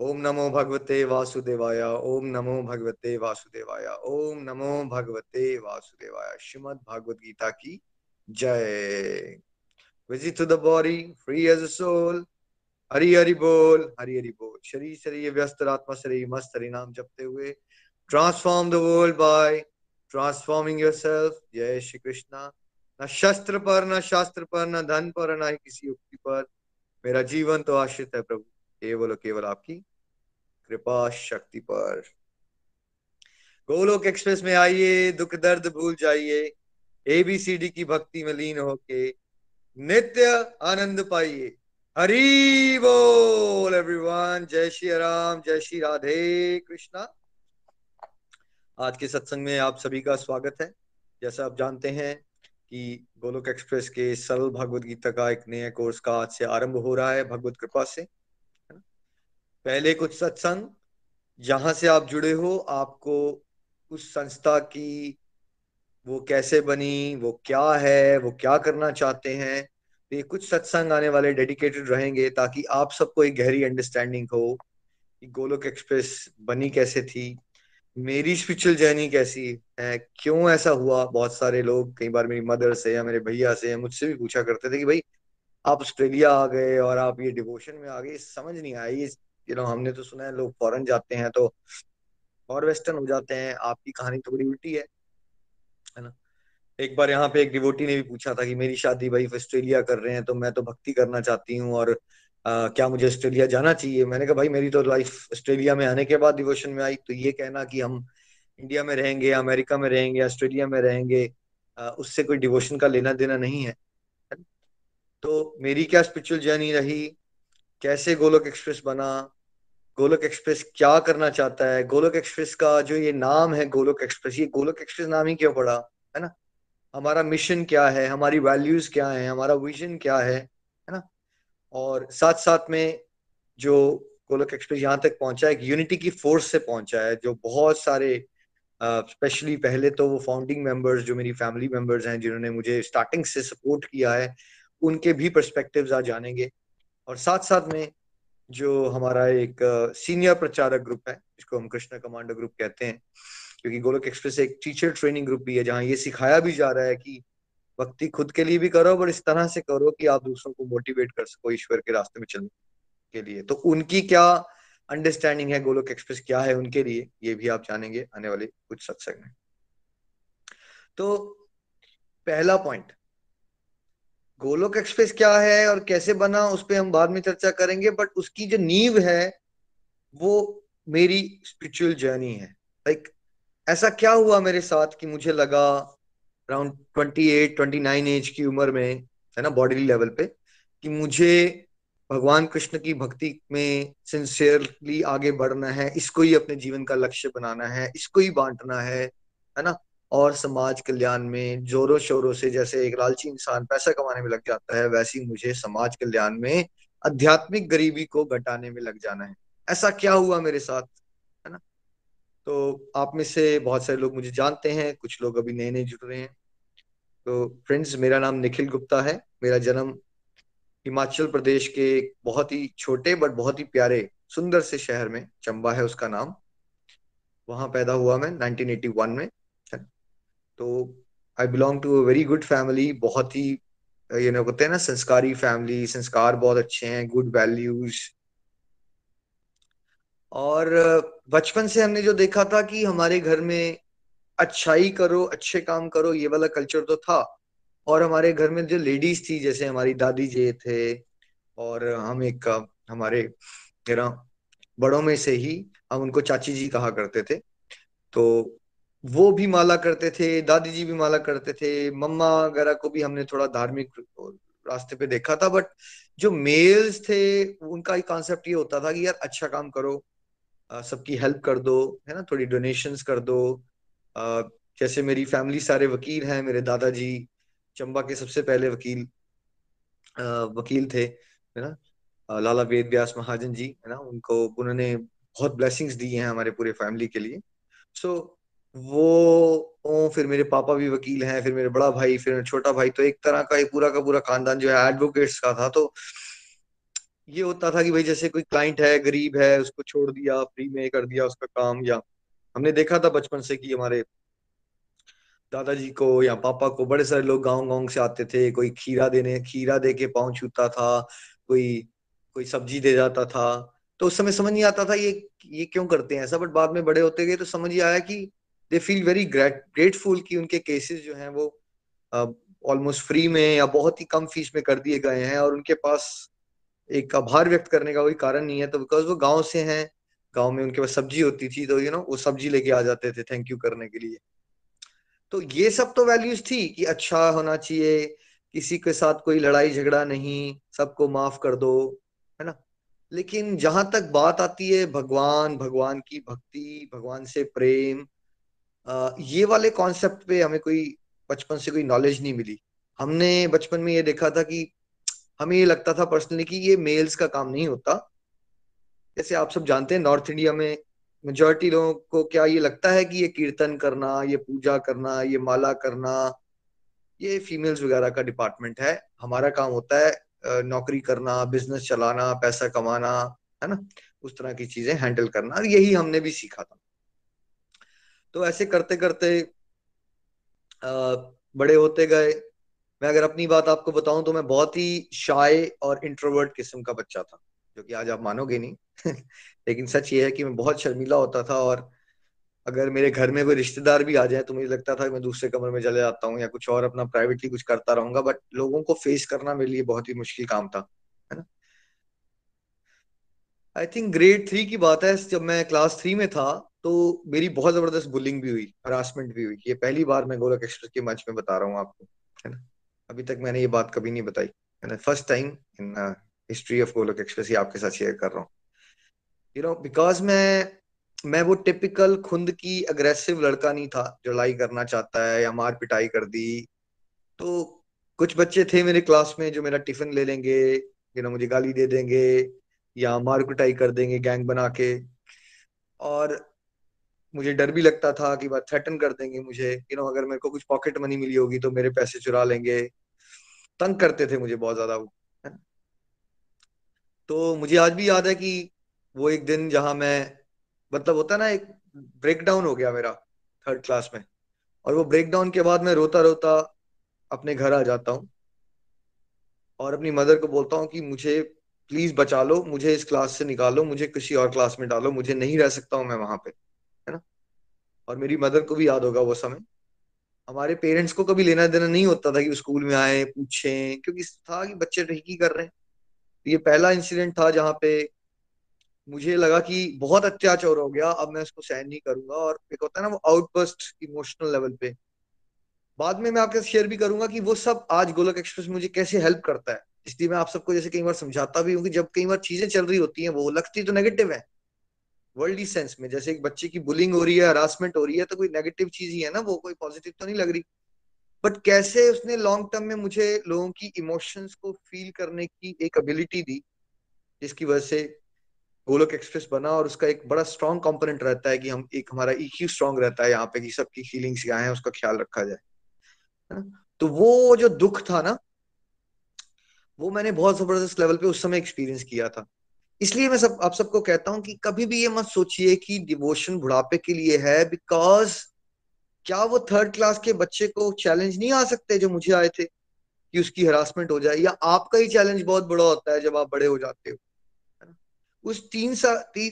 ओम नमो भगवते वासुदेवाय, ओम नमो भगवते वासुदेवाय, ओम नमो भगवते वासुदेवाय। श्रीमद भागवत गीता की जय। Visit to the body free as a soul Hari Hari बोल, हरि हरि बोल। शरीर शरीर व्यस्त, आत्मा शरीर मस्त हरि नाम जपते हुए। Transform the world by transforming yourself जय श्री कृष्णा। न शस्त्र पर, न शास्त्र पर, न धन पर, न ही किसी युक्ति पर। मेरा जीवन तो आश्रित है प्रभु। केवल केवल आपकी कृपा शक्ति पर। गोलोक एक्सप्रेस में आइए, दुख दर्द भूल जाइए। एबीसीडी की भक्ति में लीन होके नित्य आनंद पाइए। हरी बोल एवरीवन जय श्री राम, जय श्री राधे कृष्णा। आज के सत्संग में आप सभी का स्वागत है। जैसा आप जानते हैं कि गोलोक एक्सप्रेस के सरल भगवत गीता का एक नया कोर्स का आज से आरंभ हो रहा है भगवत कृपा से। पहले कुछ सत्संग, जहाँ से आप जुड़े हो, आपको उस संस्था की वो कैसे बनी, वो क्या है, वो क्या करना चाहते हैं तो ये कुछ सत्संग आने वाले डेडिकेटेड रहेंगे ताकि आप सबको एक गहरी अंडरस्टैंडिंग हो कि गोलोक एक्सप्रेस बनी कैसे थी, मेरी स्पिरिचुअल जर्नी कैसी है, क्यों ऐसा हुआ? बहुत सारे लोग, कई बार मेरी मदर से या मेरे भैया से मुझसे भी पूछा करते थे कि भाई, आप ऑस्ट्रेलिया आ गए और आप ये डिवोशन में आ गए समझ नहीं आई यू नो हमने तो सुना है लोग फॉरन जाते हैं तो और वेस्टर्न हो जाते हैं। आपकी कहानी थोड़ी उल्टी है है ना? एक बार यहाँ पे एक डिवोटी ने भी पूछा था कि मेरी शादी भाई ऑस्ट्रेलिया कर रहे हैं तो मैं तो भक्ति करना चाहती हूँ और आ, क्या मुझे ऑस्ट्रेलिया जाना चाहिए? मैंने कहा भाई मेरी तो लाइफ ऑस्ट्रेलिया में आने के बाद डिवोशन में आई तो ये कहना कि हम इंडिया में रहेंगे अमेरिका में रहेंगे ऑस्ट्रेलिया में रहेंगे आ, उससे कोई डिवोशन का लेना देना नहीं है। तो मेरी क्या स्पिरिचुअल जर्नी रही? कैसे गोलोक एक्सप्रेस बना? गोलोक एक्सप्रेस क्या करना चाहता है? गोलोक एक्सप्रेस का जो ये नाम है गोलोक एक्सप्रेस ये गोलोक एक्सप्रेस नाम ही क्यों पड़ा? है ना? हमारा मिशन क्या है? हमारी वैल्यूज़ क्या है? हमारा विजन क्या है? है ना? और साथ साथ में जो गोलोक एक्सप्रेस यहाँ तक पहुँचा है यूनिटी की फोर्स से पहुँचा है जो बहुत सारे स्पेशली uh, पहले तो वो फाउंडिंग मेंबर्स जो मेरी फैमिली मेंबर्स हैं जिन्होंने मुझे स्टार्टिंग से सपोर्ट किया है उनके भी परस्पेक्टिव्स आज जानेंगे। और साथ साथ में जो हमारा एक सीनियर प्रचारक ग्रुप है, जिसको हम कृष्णा कमांडो ग्रुप कहते हैं, क्योंकि गोलक एक्सप्रेस एक टीचर ट्रेनिंग ग्रुप भी है, जहाँ ये सिखाया भी जा रहा है कि भक्ति खुद के लिए भी करो, और इस तरह से करो कि आप दूसरों को मोटिवेट कर सको ईश्वर के रास्ते में चलने के लिए। तो उनकी क्या अंडरस्टैंडिंग है गोलोक एक्सप्रेस क्या है उनके लिए, ये भी आप जानेंगे आने वाले कुछ सत्संग में। तो पहला पॉइंट गोलोक एक्सप्रेस क्या है और कैसे बना उस पर हम बाद में चर्चा करेंगे बट उसकी जो नींव है वो मेरी स्पिरिचुअल जर्नी है। लाइक like, ऐसा क्या हुआ मेरे साथ कि मुझे लगा around twenty eight twenty nine age की उम्र में है ना बॉडी लेवल पे कि मुझे भगवान कृष्ण की भक्ति में सिंसियरली आगे बढ़ना है इसको ही अपने जीवन का लक्ष्य बनाना है इसको ही बांटना है है ना? और समाज कल्याण में जोरों शोरों से जैसे एक लालची इंसान पैसा कमाने में लग जाता है, वैसे ही मुझे समाज कल्याण में आध्यात्मिक गरीबी को घटाने में लग जाना है। ऐसा क्या हुआ मेरे साथ, है ना? तो आप में से बहुत सारे लोग मुझे जानते हैं, कुछ लोग अभी नए नए जुड़ रहे हैं। तो फ्रेंड्स, मेरा नाम निखिल गुप्ता है। मेरा जन्म हिमाचल प्रदेश के बहुत ही छोटे बट बहुत ही प्यारे, सुंदर से शहर में, चंबा है उसका नाम। वहाँ पैदा हुआ मैं 1981 में। तो I belong to a very good family बहुत ही ये ना कहते हैं ना, संस्कारी फैमिली संस्कार बहुत अच्छे हैं गुड वैल्यूज़ और बचपन से हमने जो देखा था कि हमारे घर में अच्छाई करो, अच्छे काम करो, ये वाला कल्चर तो था. और हमारे घर में जो लेडीज़ थी, जैसे हमारी दादी जी थे, और हम एक हमारे बड़ों में से ही हम उनको चाची जी कहा करते थे. तो वो भी माला करते थे दादी जी भी माला करते थे मम्मा वगैरह को भी हमने थोड़ा धार्मिक रास्ते पे देखा था बट जो मेल्स थे उनका ही कॉन्सेप्ट ये होता था कि यार अच्छा काम करो सबकी हेल्प कर दो है ना थोड़ी डोनेशंस कर दो। जैसे मेरी फैमिली सारे वकील हैं मेरे दादाजी चंबा के सबसे पहले वकील वकील थे है ना लाला वेद व्यास महाजन जी है ना उनको उन्होंने बहुत ब्लेसिंग्स दी हैं हमारे पूरे फैमिली के लिए। सो so, वो ओ, फिर मेरे पापा भी वकील हैं फिर मेरे बड़ा भाई फिर मेरा छोटा भाई तो एक तरह का एक पूरा का पूरा खानदान जो है एडवोकेट्स का था तो ये होता था कि भाई जैसे कोई क्लाइंट है गरीब है उसको छोड़ दिया फ्री में कर दिया उसका काम या हमने देखा था बचपन से कि हमारे दादाजी को या पापा को बड़े सारे लोग गाँव गाँव से आते थे कोई खीरा देने खीरा दे के पाँव छूता था कोई कोई सब्ज़ी दे जाता था तो उस समय समझ नहीं आता था ये ये क्यों करते हैं ऐसा बट बाद में बड़े होते गए तो समझ ही आया कि दे फील वेरी ग्रेटफुल कि उनके केसेस जो हैं वो ऑलमोस्ट फ्री में या बहुत ही कम फ़ीस में कर दिए गए हैं और उनके पास एक आभार व्यक्त करने का कोई कारण नहीं है। तो बिकॉज़ वो गाँव से हैं गाँव में उनके पास सब्ज़ी होती थी तो यू you नो know, वो सब्ज़ी लेके आ जाते थे थैंक यू करने के लिए। तो ये सब तो वैल्यूज़ थी कि अच्छा होना चाहिए किसी के साथ कोई लड़ाई झगड़ा नहीं सबको माफ़ कर दो है ना? लेकिन जहाँ तक बात आती है भगवान भगवान की भक्ति भगवान से प्रेम ये वाले कॉन्सेप्ट पे हमें कोई बचपन से कोई नॉलेज नहीं मिली। हमने बचपन में ये देखा था कि हमें ये लगता था पर्सनली कि ये मेल्स का काम नहीं होता। जैसे आप सब जानते हैं नॉर्थ इंडिया में मेजोरिटी लोगों को क्या ये लगता है कि ये कीर्तन करना, ये पूजा करना, ये माला करना, ये फीमेल्स वगैरह का डिपार्टमेंट है। हमारा काम होता है नौकरी करना बिज़नेस चलाना, पैसा कमाना, है ना? उस तरह की चीज़ें हैंडल करना। यही हमने भी सीखा था। तो ऐसे करते करते बड़े होते गए। मैं अगर अपनी बात आपको बताऊँ तो मैं बहुत ही शाय और इंट्रोवर्ट किस्म का बच्चा था, जो कि आज आप मानोगे नहीं। लेकिन सच ये है कि मैं बहुत शर्मीला होता था और अगर मेरे घर में कोई रिश्तेदार भी आ जाए तो मुझे लगता था कि मैं दूसरे कमरे में चले जाता हूँ या कुछ और अपना प्राइवेटली कुछ करता रहूँगा बट लोगों को फेस करना मेरे लिए बहुत ही मुश्किल काम था, है ना? आई थिंक ग्रेड थ्री की बात है, जब मैं क्लास थ्री में था तो मेरी बहुत ज़बरदस्त बुलिंग भी हुई हरासमेंट भी हुई। ये पहली बार मैं गोलक एक्सप्रेस के मंच में बता रहा हूँ आपको, है ना? अभी तक मैंने ये बात कभी नहीं बताई मैंने first time in history of Golok Express ये आपके साथ शेयर कर रहा हूँ। यू नो बिकॉज़ मैं मैं वो टिपिकल खुद की अग्रेसिव लड़का नहीं था, जो लड़ाई करना चाहता है या मार पिटाई कर दी। तो कुछ बच्चे थे मेरे क्लास में जो मेरा टिफ़िन ले लेंगे यू नो मुझे गाली दे देंगे या मार पिटाई कर देंगे गैंग बना के। और मुझे डर भी लगता था कि बात थ्रेटन कर देंगे मुझे। यू नो अगर मेरे को कुछ पॉकेट मनी मिली होगी तो मेरे पैसे चुरा लेंगे। तंग करते थे मुझे बहुत ज़्यादा वो, है तो मुझे आज भी याद है कि वो एक दिन जहाँ मैं मतलब होता ना, एक ब्रेकडाउन हो गया मेरा थर्ड क्लास में। और वो ब्रेक डाउन के बाद मैं रोता रोता अपने घर आ जाता हूँ। और अपनी मदर को बोलता हूँ कि मुझे प्लीज़ बचा लो, मुझे इस क्लास से निकालो, मुझे किसी और क्लास में डालो, मुझे नहीं रह सकता हूँ मैं वहाँ पे। और मेरी मदर को भी याद होगा वो समय। हमारे पेरेंट्स को कभी लेना देना नहीं होता था कि स्कूल में आए, पूछे, क्योंकि था कि बच्चे ही कर रहे हैं। तो ये पहला इंसिडेंट था जहाँ पे मुझे लगा कि बहुत अत्याचार हो गया, अब मैं इसको सहन नहीं करूँगा और एक होता है ना वो आउटबस्ट इमोशनल लेवल पे। बाद में मैं आपके साथ शेयर भी करूँगा कि वो सब आज गोलक एक्सप्रेस मुझे कैसे हेल्प करता है। इसलिए मैं आप सबको जैसे कई बार समझाता भी हूँ कि जब कई बार चीज़ें चल रही होती हैं, वो लगती तो नेगेटिव है। वर्ल्ड सेंस में, जैसे एक बच्चे की बुलिंग हो रही है हरासमेंट हो रही है तो कोई नेगेटिव चीज़ ही है ना, वो कोई पॉजिटिव तो नहीं लग रही। बट कैसे उसने लॉन्ग टर्म में मुझे लोगों की इमोशंस को फील करने की एक एबिलिटी दी, जिसकी वजह से गोलक एक्सप्रेस बना और उसका एक बड़ा स्ट्रॉन्ग कंपोनेंट रहता है कि हम एक हमारा ईक्यू स्ट्रॉन्ग रहता है यहाँ पे, कि सबकी फीलिंग्स क्या है, उसका ख्याल रखा जाए तो वो जो दुख था ना, वो मैंने बहुत ज़बरदस्त लेवल पे उस समय एक्सपीरियंस किया था। इसलिए मैं सब, आप सबको कहता हूँ कि कभी भी ये मत सोचिए कि डिवोशन बुढ़ापे के लिए है बिकॉज़ क्या वो थर्ड क्लास के बच्चे को चैलेंज नहीं आ सकते जो मुझे आए थे कि उसकी हरासमेंट हो जाए? या आपका ही चैलेंज बहुत बड़ा होता है जब आप बड़े हो जाते हो उस तीन साल तीन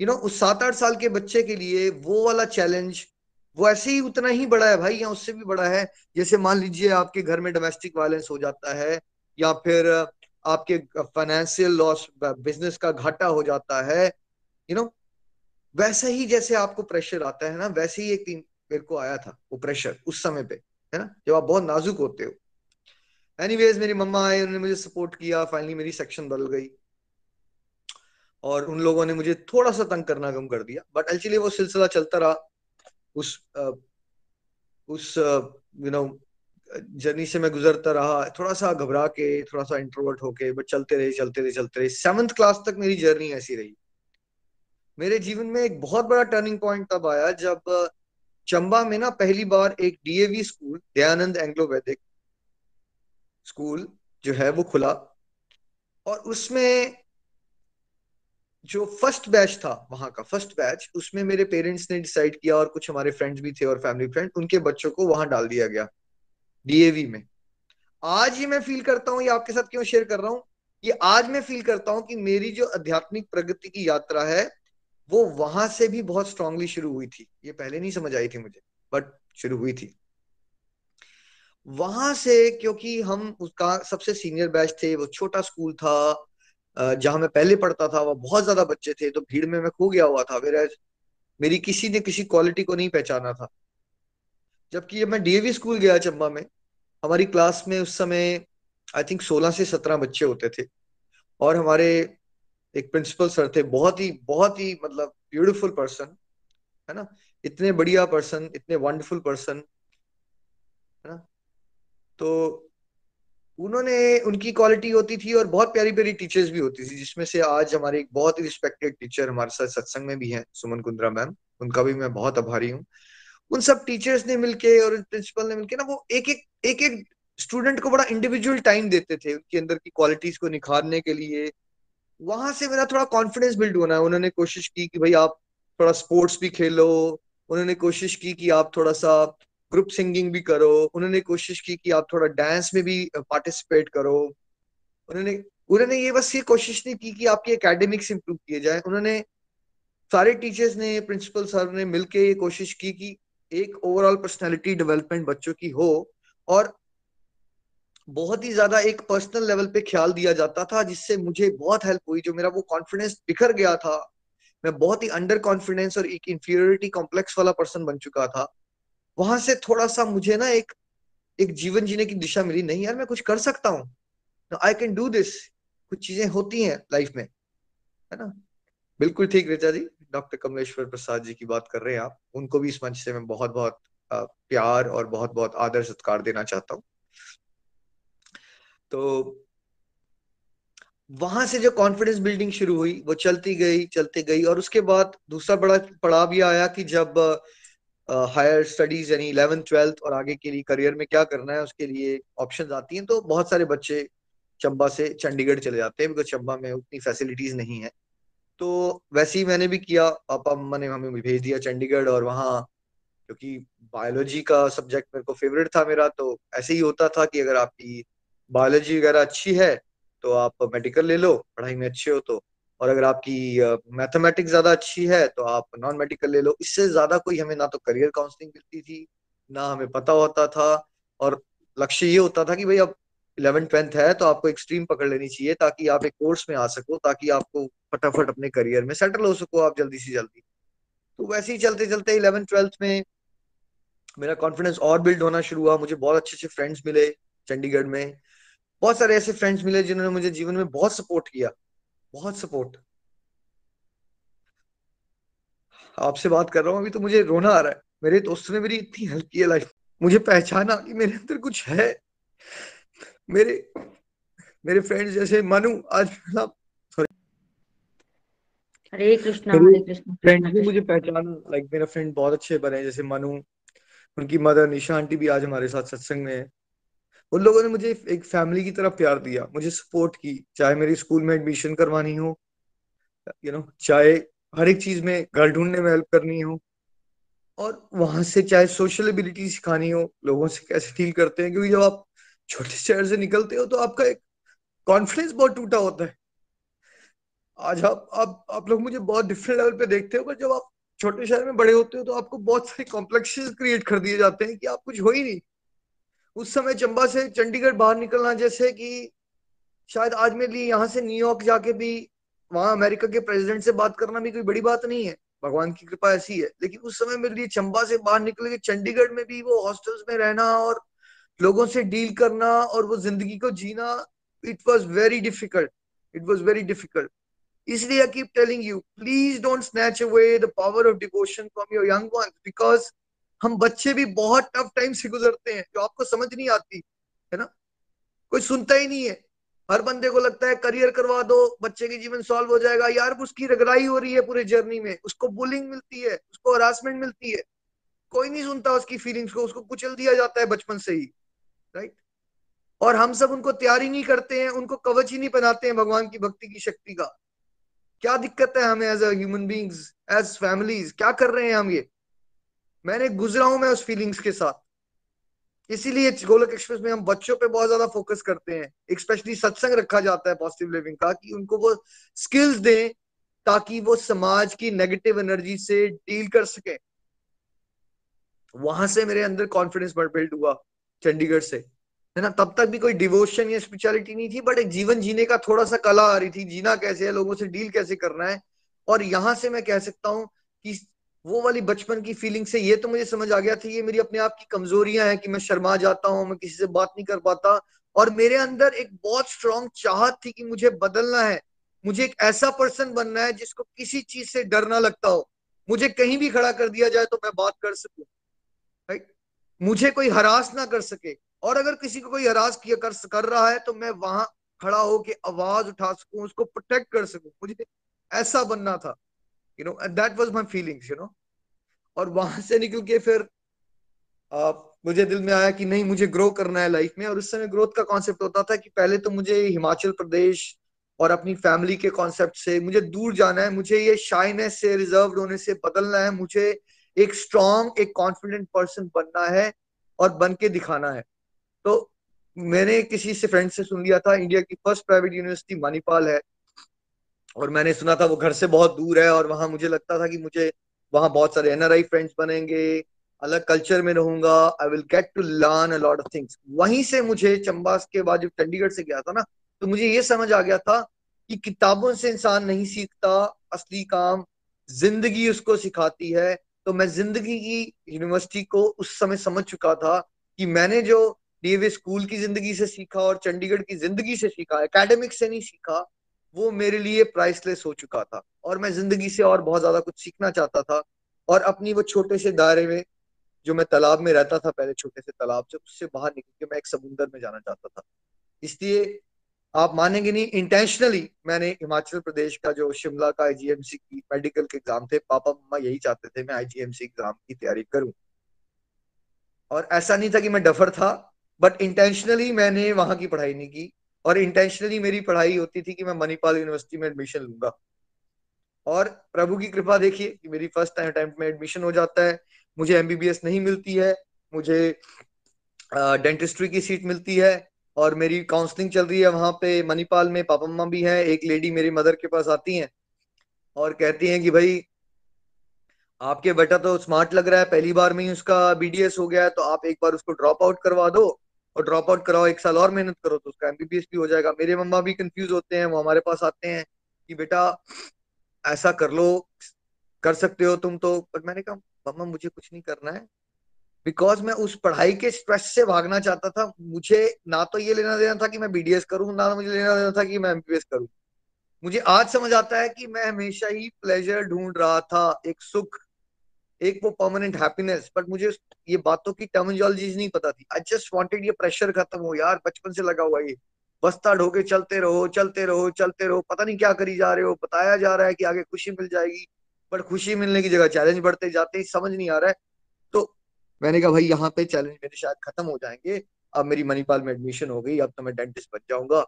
यू नो उस सात आठ साल के बच्चे के लिए वो वाला चैलेंज वो ऐसे ही उतना ही बड़ा है भाई, या उससे भी बड़ा है? जैसे मान लीजिए आपके घर में डोमेस्टिक वायलेंस हो जाता है, या फिर आपके फाइनेंशियल लॉस बिज़नेस का घाटा हो जाता है यू नो वैसे ही जैसे आपको प्रेशर आता है ना वैसे ही एक मेरे को आया था वो प्रेशर उस समय पे है ना जब आप बहुत नाजुक होते हो। एनीवेज मेरी मम्मा आए उन्होंने मुझे सपोर्ट किया फाइनली मेरी सेक्शन बदल गई। और उन लोगों ने मुझे थोड़ा सा तंग करना कम कर दिया बट एक्चुअली वो सिलसिला चलता रहा उस uh, उस यू नो जर्नी से मैं गुजरता रहा थोड़ा सा घबरा के थोड़ा सा इंट्रोवर्ट होके, बट चलते रहे चलते रहे चलते रहे। सेवंथ क्लास तक मेरी जर्नी ऐसी रही। मेरे जीवन में एक बहुत बड़ा टर्निंग पॉइंट तब आया जब चंबा में ना पहली बार एक DAV school Dayanand Anglo Vedic school जो है, वो खुला। और उसमें जो फ़र्स्ट बैच था, वहाँ का फ़र्स्ट बैच उसमें मेरे पेरेंट्स ने डिसाइड किया और कुछ हमारे फ्रेंड्स भी थे और फैमिली फ्रेंड उनके बच्चों को वहाँ डाल दिया गया। डीएवी में। आज ये मैं फील करता हूँ, ये आपके साथ क्यों शेयर कर रहा हूँ? ये आज मैं फील करता हूँ कि मेरी जो आध्यात्मिक प्रगति की यात्रा है, वो वहाँ से भी बहुत स्ट्रांगली शुरू हुई थी। ये पहले नहीं समझ आई थी मुझे बट शुरू हुई थी। वहाँ से क्योंकि हम उसका सबसे सीनियर बैच थे, वो छोटा स्कूल था जहाँ मैं पहले पढ़ता था, वह बहुत ज़्यादा बच्चे थे तो भीड़ में मैं खो गया हुआ था मेरा मेरी किसी ने किसी क्वालिटी को नहीं पहचाना था। जबकि जब मैं डीएवी स्कूल गया चंबा में। हमारी क्लास में उस समय आई थिंक 16 से 17 बच्चे होते थे। और हमारे एक प्रिंसिपल सर थे, बहुत ही बहुत ही मतलब ब्यूटीफुल पर्सन है ना? इतने बढ़िया पर्सन इतने वंडरफुल पर्सन है ना? तो उन्होंने, उनकी क्वालिटी होती थी और बहुत प्यारी प्यारी टीचर्स भी होती थी, जिसमें से आज हमारे एक बहुत ही रिस्पेक्टेड टीचर हमारे साथ सत्संग में भी हैं, सुमन कुंद्रा मैम। उनका भी मैं बहुत आभारी हूँ। उन सब टीचर्स ने मिलके और प्रिंसिपल ने मिलके ना वो एक एक एक एक स्टूडेंट को बड़ा इंडिविजुअल टाइम देते थे उनके अंदर की क्वालिटीज को निखारने के लिए। वहाँ से मेरा थोड़ा कॉन्फिडेंस बिल्ड होना है। उन्होंने कोशिश की कि भाई आप थोड़ा स्पोर्ट्स भी खेलो। उन्होंने कोशिश की कि आप थोड़ा सा ग्रुप सिंगिंग भी करो। उन्होंने कोशिश की कि आप थोड़ा डांस में भी पार्टिसिपेट करो। उन्होंने उन्होंने ये बस ये कोशिश नहीं की कि आपके एकेडमिक्स इंप्रूव किए जाए। उन्होंने सारे टीचर्स ने प्रिंसिपल सर ने मिलके ये कोशिश की कि एक ओवरऑल पर्सनालिटी डेवलपमेंट बच्चों की हो और बहुत ही ज़्यादा एक पर्सनल लेवल पे ख्याल दिया जाता था, जिससे मुझे बहुत हेल्प हुई, जो मेरा वो कॉन्फिडेंस बिखर गया था। मैं बहुत ही अंडर कॉन्फिडेंस और एक इंफीरियोरिटी कॉम्प्लेक्स वाला पर्सन बन चुका था। वहाँ से थोड़ा सा मुझे ना एक एक जीवन जीने की दिशा मिली, नहीं यार, मैं कुछ कर सकता हूँ। आई कैन डू दिस कुछ चीज़ें होती हैं लाइफ में, है ना? बिल्कुल ठीक, ऋचा जी। डॉक्टर कमलेश्वर प्रसाद जी की बात कर रहे हैं आप, उनको भी इस मंच से मैं बहुत बहुत प्यार और बहुत बहुत आदर सत्कार देना चाहता हूँ। तो वहाँ से जो कॉन्फिडेंस बिल्डिंग शुरू हुई, वो चलती गई चलती गई और उसके बाद दूसरा बड़ा पड़ाव ये आया कि जब हायर स्टडीज़ यानी इलेवेंथ ट्वेल्थ और आगे के लिए करियर में क्या करना है, उसके लिए ऑप्शन आती हैं तो बहुत सारे बच्चे चंबा से चंडीगढ़ चले जाते हैं बिकॉज़ चंबा में उतनी फैसिलिटीज़ नहीं है। तो वैसे ही मैंने भी किया, पापा, मम्मा ने हमें भेज दिया चंडीगढ़ और वहाँ, क्योंकि बायोलॉजी का सब्जेक्ट मेरे को फेवरेट था मेरा तो ऐसे ही होता था कि अगर आपकी बायोलॉजी वगैरह अच्छी है तो आप मेडिकल ले लो, पढ़ाई में अच्छे हो तो। और अगर आपकी मैथमेटिक्स ज़्यादा अच्छी है तो आप नॉन मेडिकल ले लो। इससे ज़्यादा कोई हमें ना तो करियर काउंसलिंग मिलती थी, ना हमें पता होता था, और लक्ष्य ये होता था कि भाई अब इलेवन ट्वेल्थ है तो आपको एक स्ट्रीम पकड़ लेनी चाहिए ताकि आप एक कोर्स में आ सको, ताकि आपको फटाफट अपने करियर में सेटल हो सको आप जल्दी से जल्दी। तो वैसे ही चलते चलते इलेवन ट्वेल्थ में मेरा कॉन्फिडेंस और बिल्ड होना शुरू हुआ, मुझे बहुत अच्छे अच्छे फ्रेंड्स मिले चंडीगढ़ में। बहुत सारे ऐसे फ्रेंड्स मिले जिन्होंने मुझे जीवन में बहुत सपोर्ट किया, बहुत सपोर्ट आपसे बात कर रहा हूँ, अभी तो मुझे रोना आ रहा है, मेरे दोस्तों ने मेरी इतनी हेल्प की है लाइफ मुझे पहचाना कि मेरे अंदर कुछ है। मेरे मेरे फ्रेंड्स जैसे मनु आज हरे कृष्णा हरे कृष्णा फ्रेंड भी मुझे पहचाना लाइक मेरा फ्रेंड बहुत अच्छे बने जैसे मनु उनकी मदर निशा आंटी भी आज हमारे साथ सत्संग में है। उन लोगों ने मुझे एक फैमिली की तरह प्यार दिया मुझे सपोर्ट की चाहे मेरी स्कूल में एडमिशन करवानी हो यू नो चाहे हर एक चीज़ में घर ढूँढने में हेल्प करनी हो और वहाँ से चाहे सोशल एबिलिटी सिखानी हो लोगों से कैसे डील करते हैं क्योंकि जब आप छोटे शहर से निकलते हो तो आपका एक कॉन्फिडेंस बहुत टूटा होता है। आज आप आप आप लोग मुझे बहुत डिफरेंट लेवल पे देखते हो, पर जब आप छोटे शहर में बड़े होते हो तो आपको बहुत सारे कॉम्प्लेक्स क्रिएट कर दिए जाते हैं कि आप कुछ हो ही नहीं। उस समय चंबा से चंडीगढ़ बाहर निकलना जैसे कि शायद आज मेरे लिए यहाँ से न्यूयॉर्क जाके भी वहाँ अमेरिका के प्रेसिडेंट से बात करना भी कोई बड़ी बात नहीं है। भगवान की कृपा ऐसी है। लेकिन उस समय मेरे लिए चंबा से बाहर निकल के चंडीगढ़ में भी वो हॉस्टल्स में रहना और लोगों से डील करना और वो ज़िंदगी को जीना it was very difficult it was very difficult इसलिए I keep telling you please don't snatch away the power of devotion from your young ones because हम बच्चे भी बहुत टफ टाइम से गुजरते हैं, जो आपको समझ नहीं आती, है ना? कोई सुनता ही नहीं है। हर बंदे को लगता है करियर करवा दो, बच्चे की जीवन सॉल्व हो जाएगा। यार, उसकी रगड़ाई हो रही है पूरे जर्नी में। उसको बुलिंग मिलती है, उसको हरासमेंट मिलती है। कोई नहीं सुनता उसकी फीलिंग्स को, उसको कुचल दिया जाता है बचपन से ही। राइट और हम सब उनको तैयारी नहीं करते हैं, उनको कवच ही नहीं पहनाते हैं भगवान की भक्ति की शक्ति का। क्या दिक्कत है हमें as human beings as families क्या कर रहे हैं हम ये? मैंने गुजरा हूँ मैं उस फीलिंग्स के साथ। इसीलिए गोलक एक्सप्रेस में हम बच्चों पे बहुत ज़्यादा फोकस करते हैं। स्पेशली सत्संग रखा जाता है पॉजिटिव लिविंग का कि उनको वो स्किल्स दें ताकि वो समाज की नेगेटिव एनर्जी से डील कर सके। वहाँ से मेरे अंदर कॉन्फिडेंस बिल्ड हुआ। चंडीगढ़ से। है ना? तब तक भी कोई डिवोशन या स्पिरिचुअलिटी नहीं थी बट एक जीवन जीने का थोड़ा सा कला आ रही थी, जीना कैसे है, लोगों से डील कैसे करना है। और यहाँ से मैं कह सकता हूँ कि वो वाली बचपन की फीलिंग से ये तो मुझे समझ आ गया था, ये मेरी अपने आप की कमजोरियाँ हैं कि मैं शर्मा जाता हूँ, मैं किसी से बात नहीं कर पाता। और मेरे अंदर एक बहुत स्ट्रॉन्ग चाहत थी कि मुझे बदलना है। मुझे एक ऐसा पर्सन बनना है जिसको किसी चीज़ से डर ना लगता हो। मुझे कहीं भी खड़ा कर दिया जाए तो मैं बात कर सकूँ। राइट मुझे कोई हरास ना कर सके। और अगर किसी को कोई हरास किया कर कर रहा है तो मैं वहाँ खड़ा होके आवाज़ उठा सकूँ उसको प्रोटेक्ट कर सकूँ। मुझे ऐसा बनना था। You know and that was my feelings you know और वहाँ से निकल के फिर आ, मुझे दिल में आया कि नहीं मुझे ग्रो करना है लाइफ में। और उस समय ग्रोथ का कॉन्सेप्ट होता था कि पहले तो मुझे हिमाचल प्रदेश और अपनी फैमिली के कॉन्सेप्ट से मुझे दूर जाना है। मुझे ये शाइनेस से रिज़र्व होने से बदलना है। मुझे एक स्ट्रॉन्ग एक कॉन्फिडेंट पर्सन बनना है और बन के दिखाना है। तो मैंने किसी से फ्रेंड से सुन लिया था इंडिया की फ़र्स्ट प्राइवेट यूनिवर्सिटी मणिपाल है। और मैंने सुना था वो घर से बहुत दूर है और वहाँ मुझे लगता था कि मुझे वहाँ बहुत सारे एनआरआई फ्रेंड्स बनेंगे, अलग कल्चर में रहूँगा I will get to learn a lot of things वहीं से मुझे चंबा के बाद जब चंडीगढ़ से गया था ना तो मुझे ये समझ आ गया था कि किताबों से इंसान नहीं सीखता, असली काम ज़िंदगी उसको सिखाती है तो मैं ज़िंदगी की यूनिवर्सिटी को उस समय समझ चुका था कि मैंने जो डीएवी स्कूल की ज़िंदगी से सीखा और चंडीगढ़ की ज़िंदगी से सीखा एकेडमिक से नहीं सीखा, वो मेरे लिए प्राइसलेस हो चुका था। और मैं ज़िंदगी से और बहुत ज़्यादा कुछ सीखना चाहता था और अपनी वो छोटे से दायरे में जो मैं तालाब में रहता था, पहले छोटे से तालाब से उससे बाहर निकल के मैं एक समुंदर में जाना चाहता था। इसलिए आप मानेंगे नहीं इंटेंशनली मैंने हिमाचल प्रदेश का जो शिमला का आईजीएमसी की मेडिकल के एग्ज़ाम थे, पापा मम्मा यही चाहते थे मैं आईजीएमसी एग्ज़ाम की तैयारी करूँ। और ऐसा नहीं था कि मैं डफर था बट इंटेंशनली मैंने वहाँ की पढ़ाई नहीं की, और इंटेंशनली मेरी पढ़ाई होती थी कि मैं मणिपाल यूनिवर्सिटी में एडमिशन लूँगा। और प्रभु की कृपा देखिए कि मेरी फ़र्स्ट टाइम अटेम्प्ट में एडमिशन हो जाता है, मुझे एमबीबीएस नहीं मिलती है, मुझे डेंटिस्ट्री की सीट मिलती है और मेरी काउंसलिंग चल रही है वहाँ पे मणिपाल में, पापा मम्मा भी हैं, एक लेडी मेरी मदर के पास आती हैं और कहती हैं कि भाई, आपके बेटा तो स्मार्ट लग रहा है, पहली बार में ही उसका बीडीएस हो गया है तो आप एक बार उसको ड्रॉप आउट करवा दो और ड्रॉप आउट कराओ, एक साल और मेहनत करो तो उसका एमबीबीएस भी हो जाएगा। मेरे मम्मा भी कंफ्यूज होते हैं, वो हमारे पास आते हैं कि बेटा, ऐसा कर लो, कर सकते हो तुम तो बट मैंने कहा, मम्मा मुझे कुछ नहीं करना है। बिकॉज़ मैं उस पढ़ाई के स्ट्रेस से भागना चाहता था, मुझे ना तो ये लेना देना था कि मैं बीडीएस करूँ, ना मुझे लेना देना था कि मैं एमबीबीएस करूँ। मुझे आज समझ आता है कि मैं हमेशा ही प्लेजर ढूंढ रहा था, एक सुख, एक वो परमानेंट हैप्पीनेस बट मुझे ये बातों की टर्मिनोलॉजी नहीं पता थी। आई जस्ट वांटेड ये प्रेशर खत्म हो, यार बचपन से लगा हुआ ये। बस्ता ढोके चलते रहो चलते रहो चलते रहो, पता नहीं क्या करी जा रहे हो, बताया जा रहा है कि आगे खुशी मिल जाएगी बट खुशी मिलने की जगह चैलेंज बढ़ते जाते ही समझ नहीं आ रहा है। मैंने कहा, भाई, यहाँ पे चैलेंज मेरे शायद खत्म हो जाएँगे। अब मेरी मणिपाल में एडमिशन हो गई, अब तो मैं डेंटिस्ट बन जाऊँगा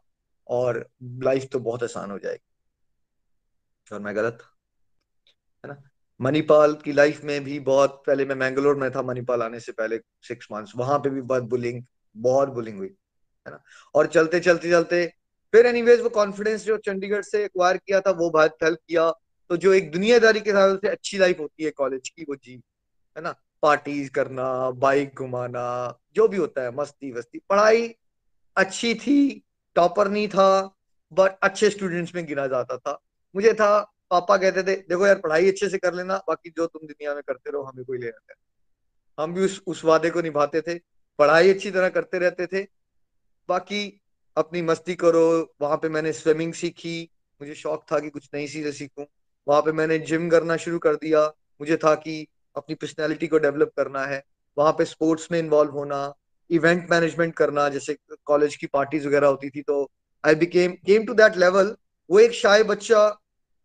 और लाइफ तो बहुत आसान हो जाएगी। और मैं गलत, है ना? मणिपाल की लाइफ में भी बहुत पहले मैं मैंगलोर में था मणिपाल आने से पहले सिक्स मंथ्स वहाँ पे भी बहुत बुलिंग बहुत बुलिंग हुई, है ना? और चलते चलते चलते फिर एनीवेज वो कॉन्फिडेंस जो चंडीगढ़ से एक्वायर किया था, वो बहुत हेल्प किया। तो जो एक दुनियादारी के हिसाब से अच्छी लाइफ होती है कॉलेज की, वो जी है ना? पार्टीज़ करना बाइक घुमाना, जो भी होता है, मस्ती वस्ती। पढ़ाई अच्छी थी टॉपर नहीं था बट अच्छे स्टूडेंट्स में गिना जाता था। मुझे था, पापा कहते थे, देखो यार, पढ़ाई अच्छे से कर लेना, बाकी जो तुम दुनिया में करते रहो, हमें कोई लेना देना हम भी उस उस वादे को निभाते थे। पढ़ाई अच्छी तरह करते रहते थे। बाकी अपनी मस्ती करो, वहाँ पे मैंने स्विमिंग सीखी। मुझे शौक था कि कुछ नई चीज़ें सीखूं। वहाँ पे मैंने जिम करना शुरू कर दिया। मुझे था कि अपनी पर्सनैलिटी को डेवलप करना है, वहाँ पे स्पोर्ट्स में इन्वॉल्व होना इवेंट मैनेजमेंट करना, जैसे कॉलेज की पार्टीज़ वगैरह होती थी तो I became came to that level वो एक शाय बच्चा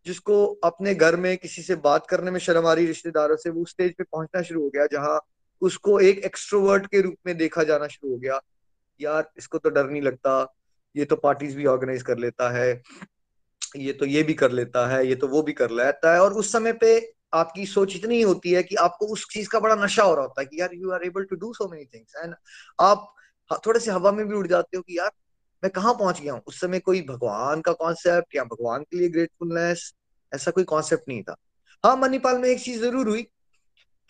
जिसको अपने घर में किसी से बात करने में शर्म आ रही रिश्तेदारों से, वो स्टेज पे पहुँचना शुरू हो गया, जहाँ उसको एक एक्सट्रोवर्ट के रूप में देखा जाना शुरू हो गया। यार, इसको तो डर नहीं लगता, ये तो पार्टीज़ भी ऑर्गेनाइज कर लेता है, ये तो ये भी कर लेता है, ये तो वो भी कर लेता है, और उस समय पे आपकी सोच इतनी होती है कि आपको उस चीज़ का बड़ा नशा हो रहा होता है कि यार you are able to do so many things and आप थोड़े से हवा में भी उड़ जाते हो कि यार मैं कहाँ पहुँच गया हूँ? उस समय कोई भगवान का कॉन्सेप्ट या भगवान के लिए ग्रेटफुलनेस ऐसा कोई कॉन्सेप्ट नहीं था। हाँ मणिपाल में एक चीज़ ज़रूर हुई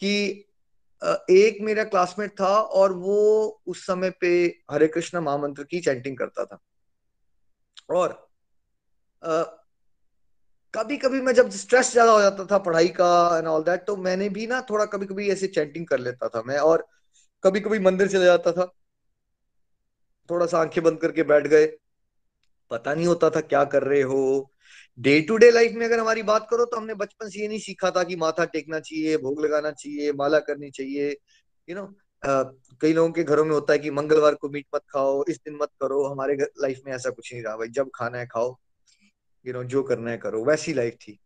कि एक मेरा क्लासमेट था और वो उस समय पे हरे कृष्ण महामंत्र की चैंटिंग करता था। और कभी कभी मैं जब स्ट्रेस ज़्यादा हो जाता था पढ़ाई का एंड ऑल दैट तो मैंने भी ना थोड़ा कभी कभी ऐसे चैंटिंग कर लेता था मैं और कभी कभी मंदिर चले जाता था। थोड़ा सा आँखें बंद करके बैठ गए। पता नहीं होता था क्या कर रहे हो। डे टू डे लाइफ में अगर हमारी बात करो तो हमने बचपन से ये नहीं सीखा था कि माथा टेकना चाहिए, भोग लगाना चाहिए, माला करनी चाहिए। यू नो कई लोगों के घरों में होता है कि मंगलवार को मीट मत खाओ, इस दिन मत करो। हमारे लाइफ में ऐसा कुछ नहीं रहा भाई। जब खाना है, खाओ। यू नो जो करना है करो, वैसी लाइफ थी।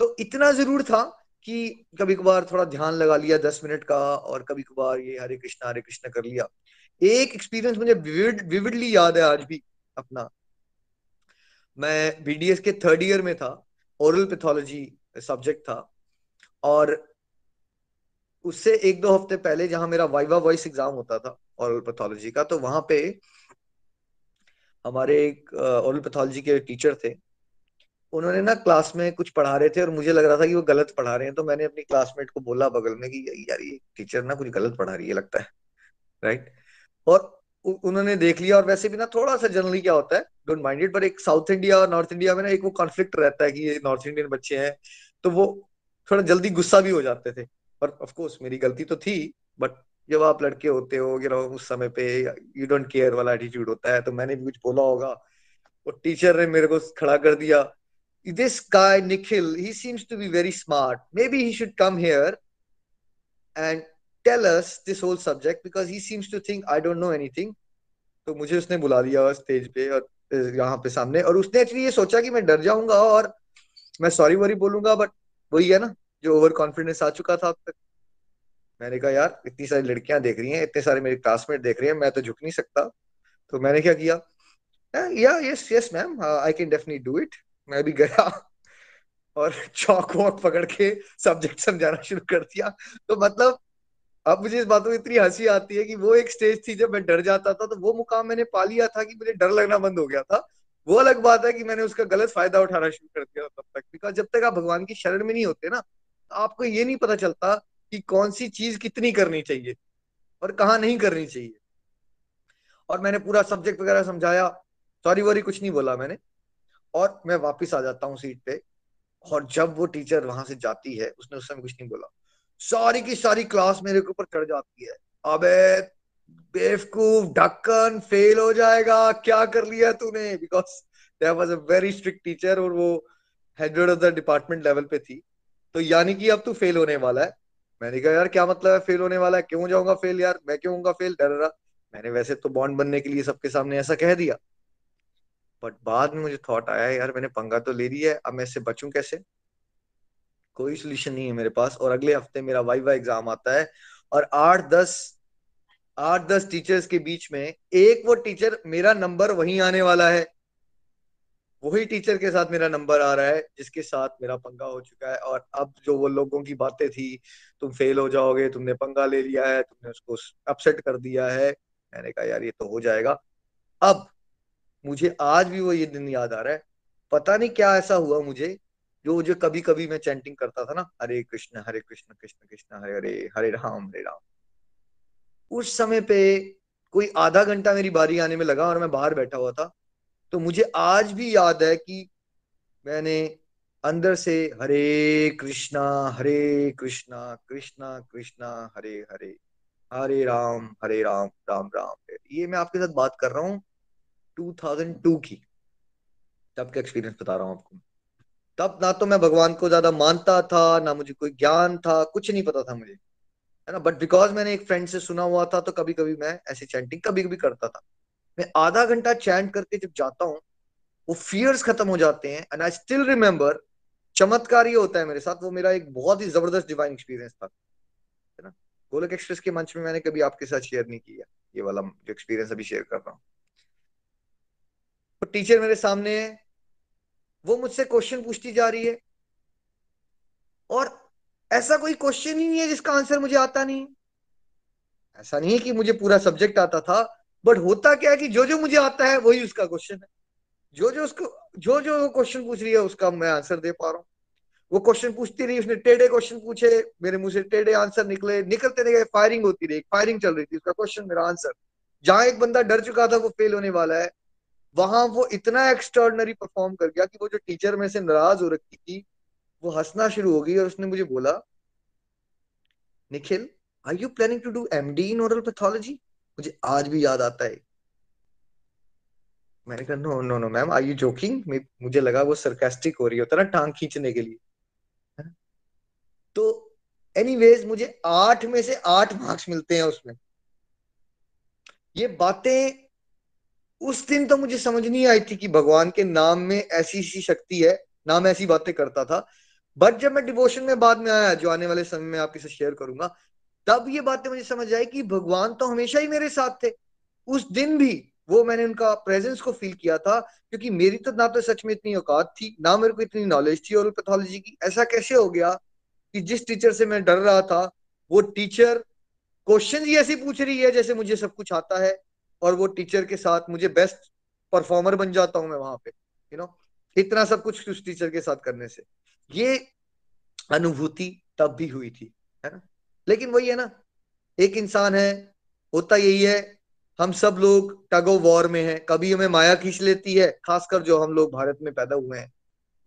तो इतना ज़रूर था कि कभी कभार थोड़ा ध्यान लगा लिया दस मिनट का और कभी कभार ये हरे कृष्णा हरे कृष्णा कर लिया। एक एक्सपीरियंस मुझे विविड विविडली याद है आज भी अपना। मैं बीडीएस के थर्ड ईयर में था ओरल पैथोलॉजी सब्जेक्ट था और उससे एक दो हफ़्ते पहले जहाँ मेरा वाइवा वॉइस एग्ज़ाम होता था ओरल पैथोलॉजी का तो वहाँ पे हमारे एक ओरल पैथोलॉजी के टीचर थे। उन्होंने ना क्लास में कुछ पढ़ा रहे थे और मुझे लग रहा था कि वो गलत पढ़ा रहे हैं। तो मैंने अपनी क्लासमेट को बोला बगल में कि यार, ये टीचर ना कुछ गलत पढ़ा रही है, लगता है। राइट और उन्होंने देख लिया और वैसे भी ना थोड़ा सा जनरली क्या होता है डोंट माइंड इट पर एक साउथ इंडिया और नॉर्थ इंडिया में ना एक वो कॉन्फ्लिक्ट रहता है कि ये नॉर्थ इंडियन बच्चे हैं तो वो थोड़ा जल्दी गुस्सा भी हो जाते थे। और ऑफ़ कोर्स मेरी गलती तो थी बट जब आप लड़के होते हो नो उस समय पे यू डोंट केयर वाला एटीट्यूड होता है तो मैंने भी कुछ बोला होगा। और टीचर ने मेरे को खड़ा कर दिया। This guy Nikhil, he seems to be very smart. Maybe he should come here and tell us this whole subject because he seems to think I don't know anything. तो मुझे उसने बुला लिया स्टेज पे और यहाँ पे सामने और उसने एक्चुअली ये सोचा कि मैं डर जाऊँगा और मैं सॉरी वॉरी बोलूँगा बट वही है ना जो ओवर कॉन्फिडेंस आ चुका था अब तक मैंने कहा यार इतनी सारी लड़कियाँ देख रही हैं इतने सारे मेरे क्लासमेट देख रहे हैं मैं तो झुक नहीं सकता तो मैंने क्या किया या yes yes ma'am I can definitely do it मैं भी गया और चौक वॉक पकड़ के सब्जेक्ट समझाना शुरू कर दिया। तो मतलब अब मुझे इस बातों में इतनी हँसी आती है कि वो एक स्टेज थी जब मैं डर जाता था तो वो मुकाम मैंने पा लिया था कि मुझे डर लगना बंद हो गया था। वो अलग बात है कि मैंने उसका गलत फ़ायदा उठाना शुरू कर दिया तब तक। बिकॉज़ जब तक आप भगवान की शरण में नहीं होते ना तो आपको ये नहीं पता चलता कि कौन सी चीज़ कितनी करनी चाहिए और कहाँ नहीं करनी चाहिए। और मैंने पूरा सब्जेक्ट वगैरह समझाया। सॉरी वॉरी कुछ नहीं बोला मैंने। और मैं वापस आ जाता हूँ सीट पे, और जब वो टीचर वहाँ से जाती है, उसने उस समय कुछ नहीं बोला। सारी की सारी क्लास मेरे के ऊपर चढ़ जाती है। अबे, बेवकूफ़, ढक्कन फेल हो जाएगा, क्या कर लिया तूने? Because there was a very strict teacher और वो head of the department level पे थी। तो यानी कि अब तू फेल होने वाला है। मैंने कहा, यार, क्या मतलब है फेल होने वाला है? क्यों जाऊँगा फेल यार? मैं क्यों फेल डर रहा मैंने वैसे तो बॉन्ड बनने के लिए सबके सामने ऐसा कह दिया। बट बाद में मुझे थॉट आया, यार, मैंने पंगा तो ले लिया है, अब मैं इससे बचूं कैसे? कोई सोल्यूशन नहीं है मेरे पास। और अगले हफ़्ते मेरा वाइवा एग्ज़ाम आता है और आठ दस आठ दस टीचर्स के बीच में एक वो टीचर मेरा नंबर वहीं आने वाला है। वही टीचर के साथ मेरा नंबर आ रहा है, जिसके साथ मेरा पंगा हो चुका है। और अब जो वो लोगों की बातें थी, तुम फेल हो जाओगे, तुमने पंगा ले लिया है, तुमने उसको अपसेट कर दिया है। मैंने कहा, यार, ये तो हो जाएगा। अब मुझे आज भी वो ये दिन याद आ रहा है। पता नहीं क्या ऐसा हुआ मुझे, जो जो कभी कभी मैं चैंटिंग करता था ना, हरे कृष्ण हरे कृष्ण कृष्ण कृष्ण हरे हरे हरे राम हरे राम। उस समय पे कोई आधा घंटा मेरी बारी आने में लगा और मैं बाहर बैठा हुआ था। तो मुझे आज भी याद है कि मैंने अंदर से हरे कृष्णा हरे कृष्णा कृष्णा कृष्णा, हरे हरे हरे राम हरे राम राम राम ये मैं आपके साथ बात कर रहा हूँ। 2002 की। तब का एक्सपीरियंस बता रहा हूँ आपको। तब ना तो मैं भगवान को ज़्यादा मानता था, ना मुझे कोई ज्ञान था, कुछ नहीं पता था मुझे। है ना? बट बिकॉज़ मैंने एक फ्रेंड से सुना हुआ था तो कभी कभी मैं ऐसी चैंटिंग कभी कभी करता था। मैं आधा घंटा चैंट करके जब जाता हूँ, वो फियर्स खत्म हो जाते हैं एंड आई स्टिल रिमेम्बर चमत्कार ये होता है मेरे साथ, वो मेरा एक बहुत ही ज़बरदस्त डिवाइन एक्सपीरियंस था। है ना? गोलक एक्सप्रेस के मंच में मैंने कभी आपके साथ शेयर नहीं किया, ये वाला जो एक्सपीरियंस अभी शेयर कर रहा हूँ। तो टीचर मेरे सामने है। वो मुझसे क्वेश्चन पूछती जा रही है। और ऐसा कोई क्वेश्चन ही नहीं है जिसका आंसर मुझे आता नहीं। ऐसा नहीं है कि मुझे पूरा सब्जेक्ट आता था बट होता क्या है कि जो जो मुझे आता है वही उसका क्वेश्चन है। जो जो उसको, जो जो वो क्वेश्चन पूछ रही है उसका मैं आंसर दे पा रहा हूँ। वो क्वेश्चन पूछती रही, उसने टेढ़े क्वेश्चन पूछे, मेरे मुँह से टेढ़े आंसर निकले। निकलते गए फायरिंग होती रही फायरिंग चल रही थी, उसका क्वेश्चन मेरा आंसर जहाँ एक बंदा डर चुका था, वो फेल होने वाला है। वहाँ वो इतना एक्स्ट्रॉर्डनरी परफॉर्म कर गया कि वो जो टीचर में से नाराज़ हो रखी थी, वो हंसना शुरू हो गई और उसने मुझे बोला, Nikhil are you planning to do MD in oral pathology मुझे आज भी याद आता है. मैंने कहा no no no ma'am are you joking मुझे लगा वो सरकास्टिक हो रही होता ना टांग खींचने के लिए. तो एनीवेज मुझे आठ में से आठ मार्क्स मिलते हैं उसमें। ये बातें उस दिन तो मुझे समझ नहीं आई थी कि भगवान के नाम में ऐसी सी शक्ति है ना मैं ऐसी बातें करता था। बट जब मैं डिवोशन में बाद में आया, जो आने वाले समय में आपके साथ शेयर करूँगा, तब ये बातें मुझे समझ आई कि भगवान तो हमेशा ही मेरे साथ थे। उस दिन भी वो मैंने उनका प्रेजेंस को फील किया था, क्योंकि मेरी तो ना तो सच में इतनी औकात थी, ना मेरे को इतनी नॉलेज थी और पैथोलॉजी की। ऐसा कैसे हो गया कि जिस टीचर से मैं डर रहा था, वो टीचर क्वेश्चन ही ऐसे पूछ रही है जैसे मुझे सब कुछ आता है। और वो टीचर के साथ मुझे बेस्ट परफॉर्मर बन जाता हूँ मैं वहाँ पे यू नो इतना सब कुछ उस टीचर के साथ करने से। ये अनुभूति तब भी हुई थी, है ना? लेकिन वही है ना, एक इंसान है, होता यही है, हम सब लोग टगो वॉर में हैं, कभी हमें माया खींच लेती है, खासकर जो हम लोग भारत में पैदा हुए हैं।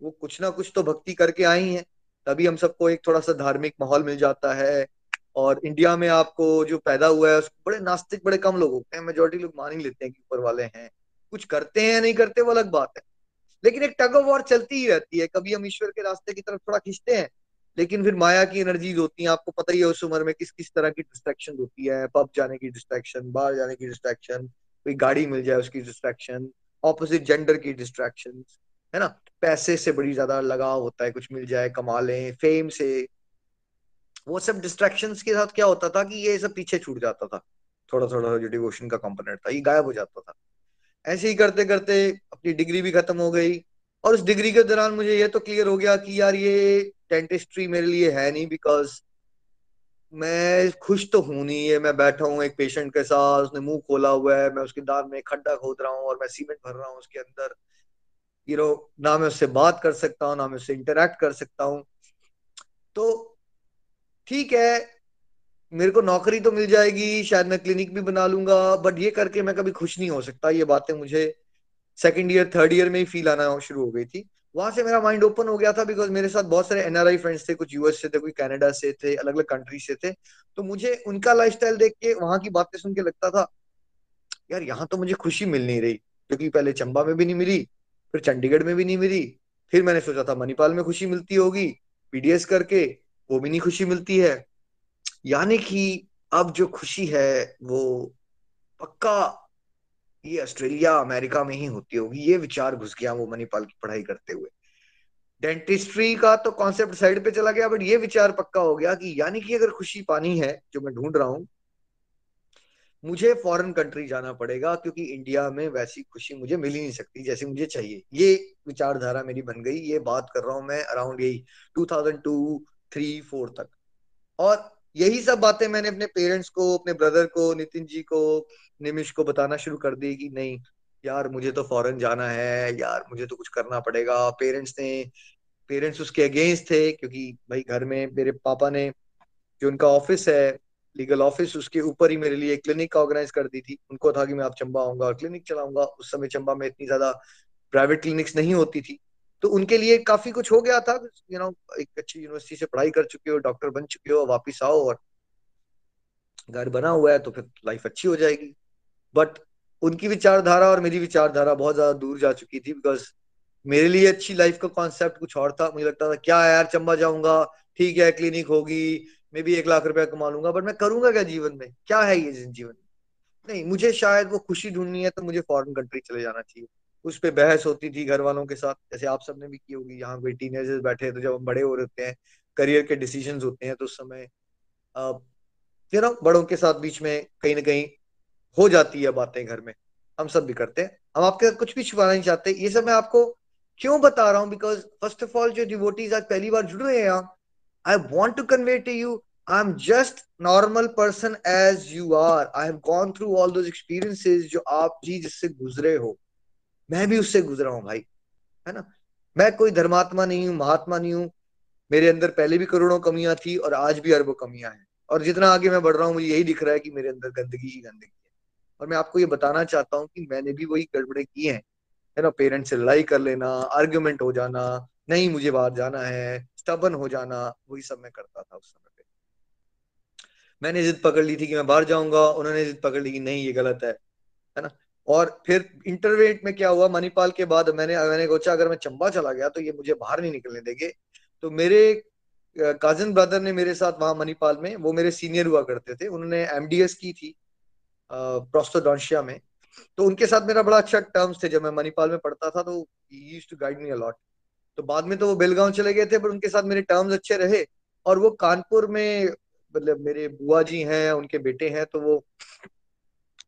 वो कुछ ना कुछ तो भक्ति करके आई हैं, तभी हम सबको एक थोड़ा सा धार्मिक माहौल मिल जाता है और इंडिया में आपको जो पैदा हुआ है, उसको बड़े नास्तिक, बड़े कम लोग होते हैं। मेजोरिटी लोग मान ही लेते हैं कि ऊपर वाले हैं। कुछ करते हैं या नहीं करते, वो अलग बात है। लेकिन एक टग ऑफ़ वॉर चलती ही रहती है। कभी हम ईश्वर के रास्ते की तरफ़ थोड़ा खींचते हैं, लेकिन फिर माया की एनर्जीज होती हैं। आपको पता ही है उस उम्र में किस किस तरह की डिस्ट्रैक्शन होती है। पब जाने की डिस्ट्रैक्शन बाहर जाने की डिस्ट्रैक्शन कोई गाड़ी मिल जाए उसकी डिस्ट्रैक्शन ऑपोजिट जेंडर की डिस्ट्रैक्शन है ना? पैसे से बड़ी ज़्यादा लगाव होता है। कुछ मिल जाए, कमा लें फेम से वो सब डिस्ट्रैक्शन के साथ क्या होता था कि ये सब पीछे छूट जाता था। थोड़ा थोड़ा जो डिवोशन का कंपोनेंट था, ये गायब हो जाता था। ऐसे ही करते करते अपनी डिग्री भी खत्म हो गई और उस डिग्री के दौरान मुझे ये तो क्लियर हो गया कि यार ये डेंटिस्ट्री मेरे लिए है नहीं बिकॉज़ मैं खुश तो हूँ नहीं है मैं बैठा हूँ एक पेशेंट के साथ, उसने मुँह खोला हुआ है, मैं उसके दांत में खड्डा खोद रहा हूँ और मैं सीमेंट भर रहा हूँ उसके अंदर। यू नो ना मैं उससे बात कर सकता हूँ ना मैं उससे इंटरेक्ट कर सकता हूँ। तो ठीक है, मेरे को नौकरी तो मिल जाएगी, शायद मैं क्लिनिक भी बना लूँगा बट ये करके मैं कभी खुश नहीं हो सकता, ये बातें मुझे सेकेंड ईयर थर्ड ईयर में ही फील आना शुरू हो गई थी। वहाँ से मेरा माइंड ओपन हो गया था बिकॉज़ मेरे साथ बहुत सारे एनआरआई फ्रेंड्स थे, कुछ यूएस से थे, कोई कनाडा से थे अलग अलग कंट्री से थे। तो मुझे उनका लाइफस्टाइल देख के, वहाँ की बातें सुन के लगता था, यार, यहाँ तो मुझे खुशी मिल नहीं रही, क्योंकि पहले चंबा में भी नहीं मिली, फिर चंडीगढ़ में भी नहीं मिली, फिर मैंने सोचा था मणिपाल में खुशी मिलती होगी पीडीएस करके वो भी नहीं खुशी मिलती है। यानी कि अब जो खुशी है, वो पक्का ये ऑस्ट्रेलिया, अमेरिका में ही होती होगी। ये विचार घुस गया वो मणिपाल की पढ़ाई करते हुए। डेंटिस्ट्री का तो कॉन्सेप्ट साइड पे चला गया बट ये विचार पक्का हो गया कि यानी कि अगर खुशी पानी है, जो मैं ढूंढ रहा हूँ, मुझे फॉरेन कंट्री जाना पड़ेगा, क्योंकि इंडिया में वैसी खुशी मुझे मिल ही नहीं सकती जैसी मुझे चाहिए। ये विचारधारा मेरी बन गई, ये बात कर रहा हूँ मैं अराउंड यही 2002 थ्री फोर तक। और यही सब बातें मैंने अपने पेरेंट्स को, अपने ब्रदर को, नितिन जी को निमिश को बताना शुरू कर दी कि नहीं, यार मुझे तो फॉरेन जाना है, यार मुझे तो कुछ करना पड़ेगा। पेरेंट्स ने पेरेंट्स उसके अगेंस्ट थे क्योंकि भाई घर में मेरे पापा ने जो उनका ऑफ़िस है लीगल ऑफ़िस उसके ऊपर ही मेरे लिए क्लिनिक ऑर्गेनाइज कर दी थी। उनको था कि मैं आप चंबा आऊँगा क्लिनिक चलाऊँगा। उस समय चंबा में इतनी ज़्यादा प्राइवेट क्लिनिक्स नहीं होती थी। तो उनके लिए काफ़ी कुछ हो गया था यू you नो know, एक अच्छी यूनिवर्सिटी से पढ़ाई कर चुके हो डॉक्टर बन चुके हो वापिस आओ और घर बना हुआ है तो फिर लाइफ अच्छी हो जाएगी। बट उनकी विचारधारा और मेरी विचारधारा बहुत ज़्यादा दूर जा चुकी थी बिकॉज़ मेरे लिए अच्छी लाइफ का कॉन्सेप्ट कुछ और था। मुझे लगता था क्या यार चंबा जाऊँगा ठीक है क्लिनिक होगी मैं भी एक लाख रुपया कमा लूँगा बट मैं करूँगा क्या जीवन में? क्या है ये जीवन में? नहीं मुझे शायद वो खुशी ढूंढनी है तो मुझे फॉरेन कंट्री चले जाना चाहिए। उस पर बहस होती थी घर वालों के साथ। जैसे आप सबने भी की होगी यहाँ कोई टीनेजर्स बैठे तो जब हम बड़े हो रहे हैं करियर के डिसीज़न होते हैं तो उस समय यू नो बड़ों के साथ बीच में कहीं ना कहीं हो जाती है बातें घर में। हम सब भी करते हैं। हम आपके साथ कुछ भी छुपाना नहीं चाहते। ये सब मैं आपको क्यों बता रहा हूँ? बिकॉज़ फ़र्स्ट ऑफ़ ऑल जो डिवोटीज आज पहली बार जुड़ रहे हैं यहाँ I want to convey to you I am just normal person as you are I have gone through all those experiences जो आप जी जिससे गुजरे हो। मैं भी उससे गुजरा हूँ भाई, है ना? मैं कोई धर्मात्मा नहीं हूँ, महात्मा नहीं हूँ। मेरे अंदर पहले भी करोड़ों कमियाँ थी और आज भी अरबों कमियाँ हैं। और जितना आगे मैं बढ़ रहा हूँ, मुझे यही दिख रहा है कि मेरे अंदर गंदगी ही गंदगी है। और मैं आपको ये बताना चाहता हूँ कि मैंने भी वही गड़बड़े किए हैं, है ना? पेरेंट्स से लड़ाई कर लेना आर्ग्यूमेंट हो जाना, नहीं मुझे बाहर जाना है स्टबन हो जाना, वही सब मैं करता था उस समय पे। मैंने जिद पकड़ ली थी कि मैं बाहर जाऊँगा, उन्होंने जिद पकड़ ली कि नहीं, ये गलत है है ना? और फिर इंटरवेट में क्या हुआ? मणिपाल के बाद मैंने मैंने सोचा, अगर मैं चंबा चला गया तो ये मुझे बाहर नहीं निकलने देंगे। तो मेरे कजिन ब्रदर ने मेरे साथ वहाँ मणिपाल में, वो मेरे सीनियर हुआ करते थे। उन्होंने एमडीएस की थी प्रोस्टोडोंशिया में। तो उनके साथ मेरा बड़ा अच्छा टर्म्स थे। जब मैं मणिपाल में पढ़ता था तो used to guide me a lot तो बाद में तो वो बेलगांव चले गए थे, पर उनके साथ मेरे टर्म्स अच्छे रहे। और वो कानपुर में मतलब मेरे बुआ जी हैं, उनके बेटे हैं तो वो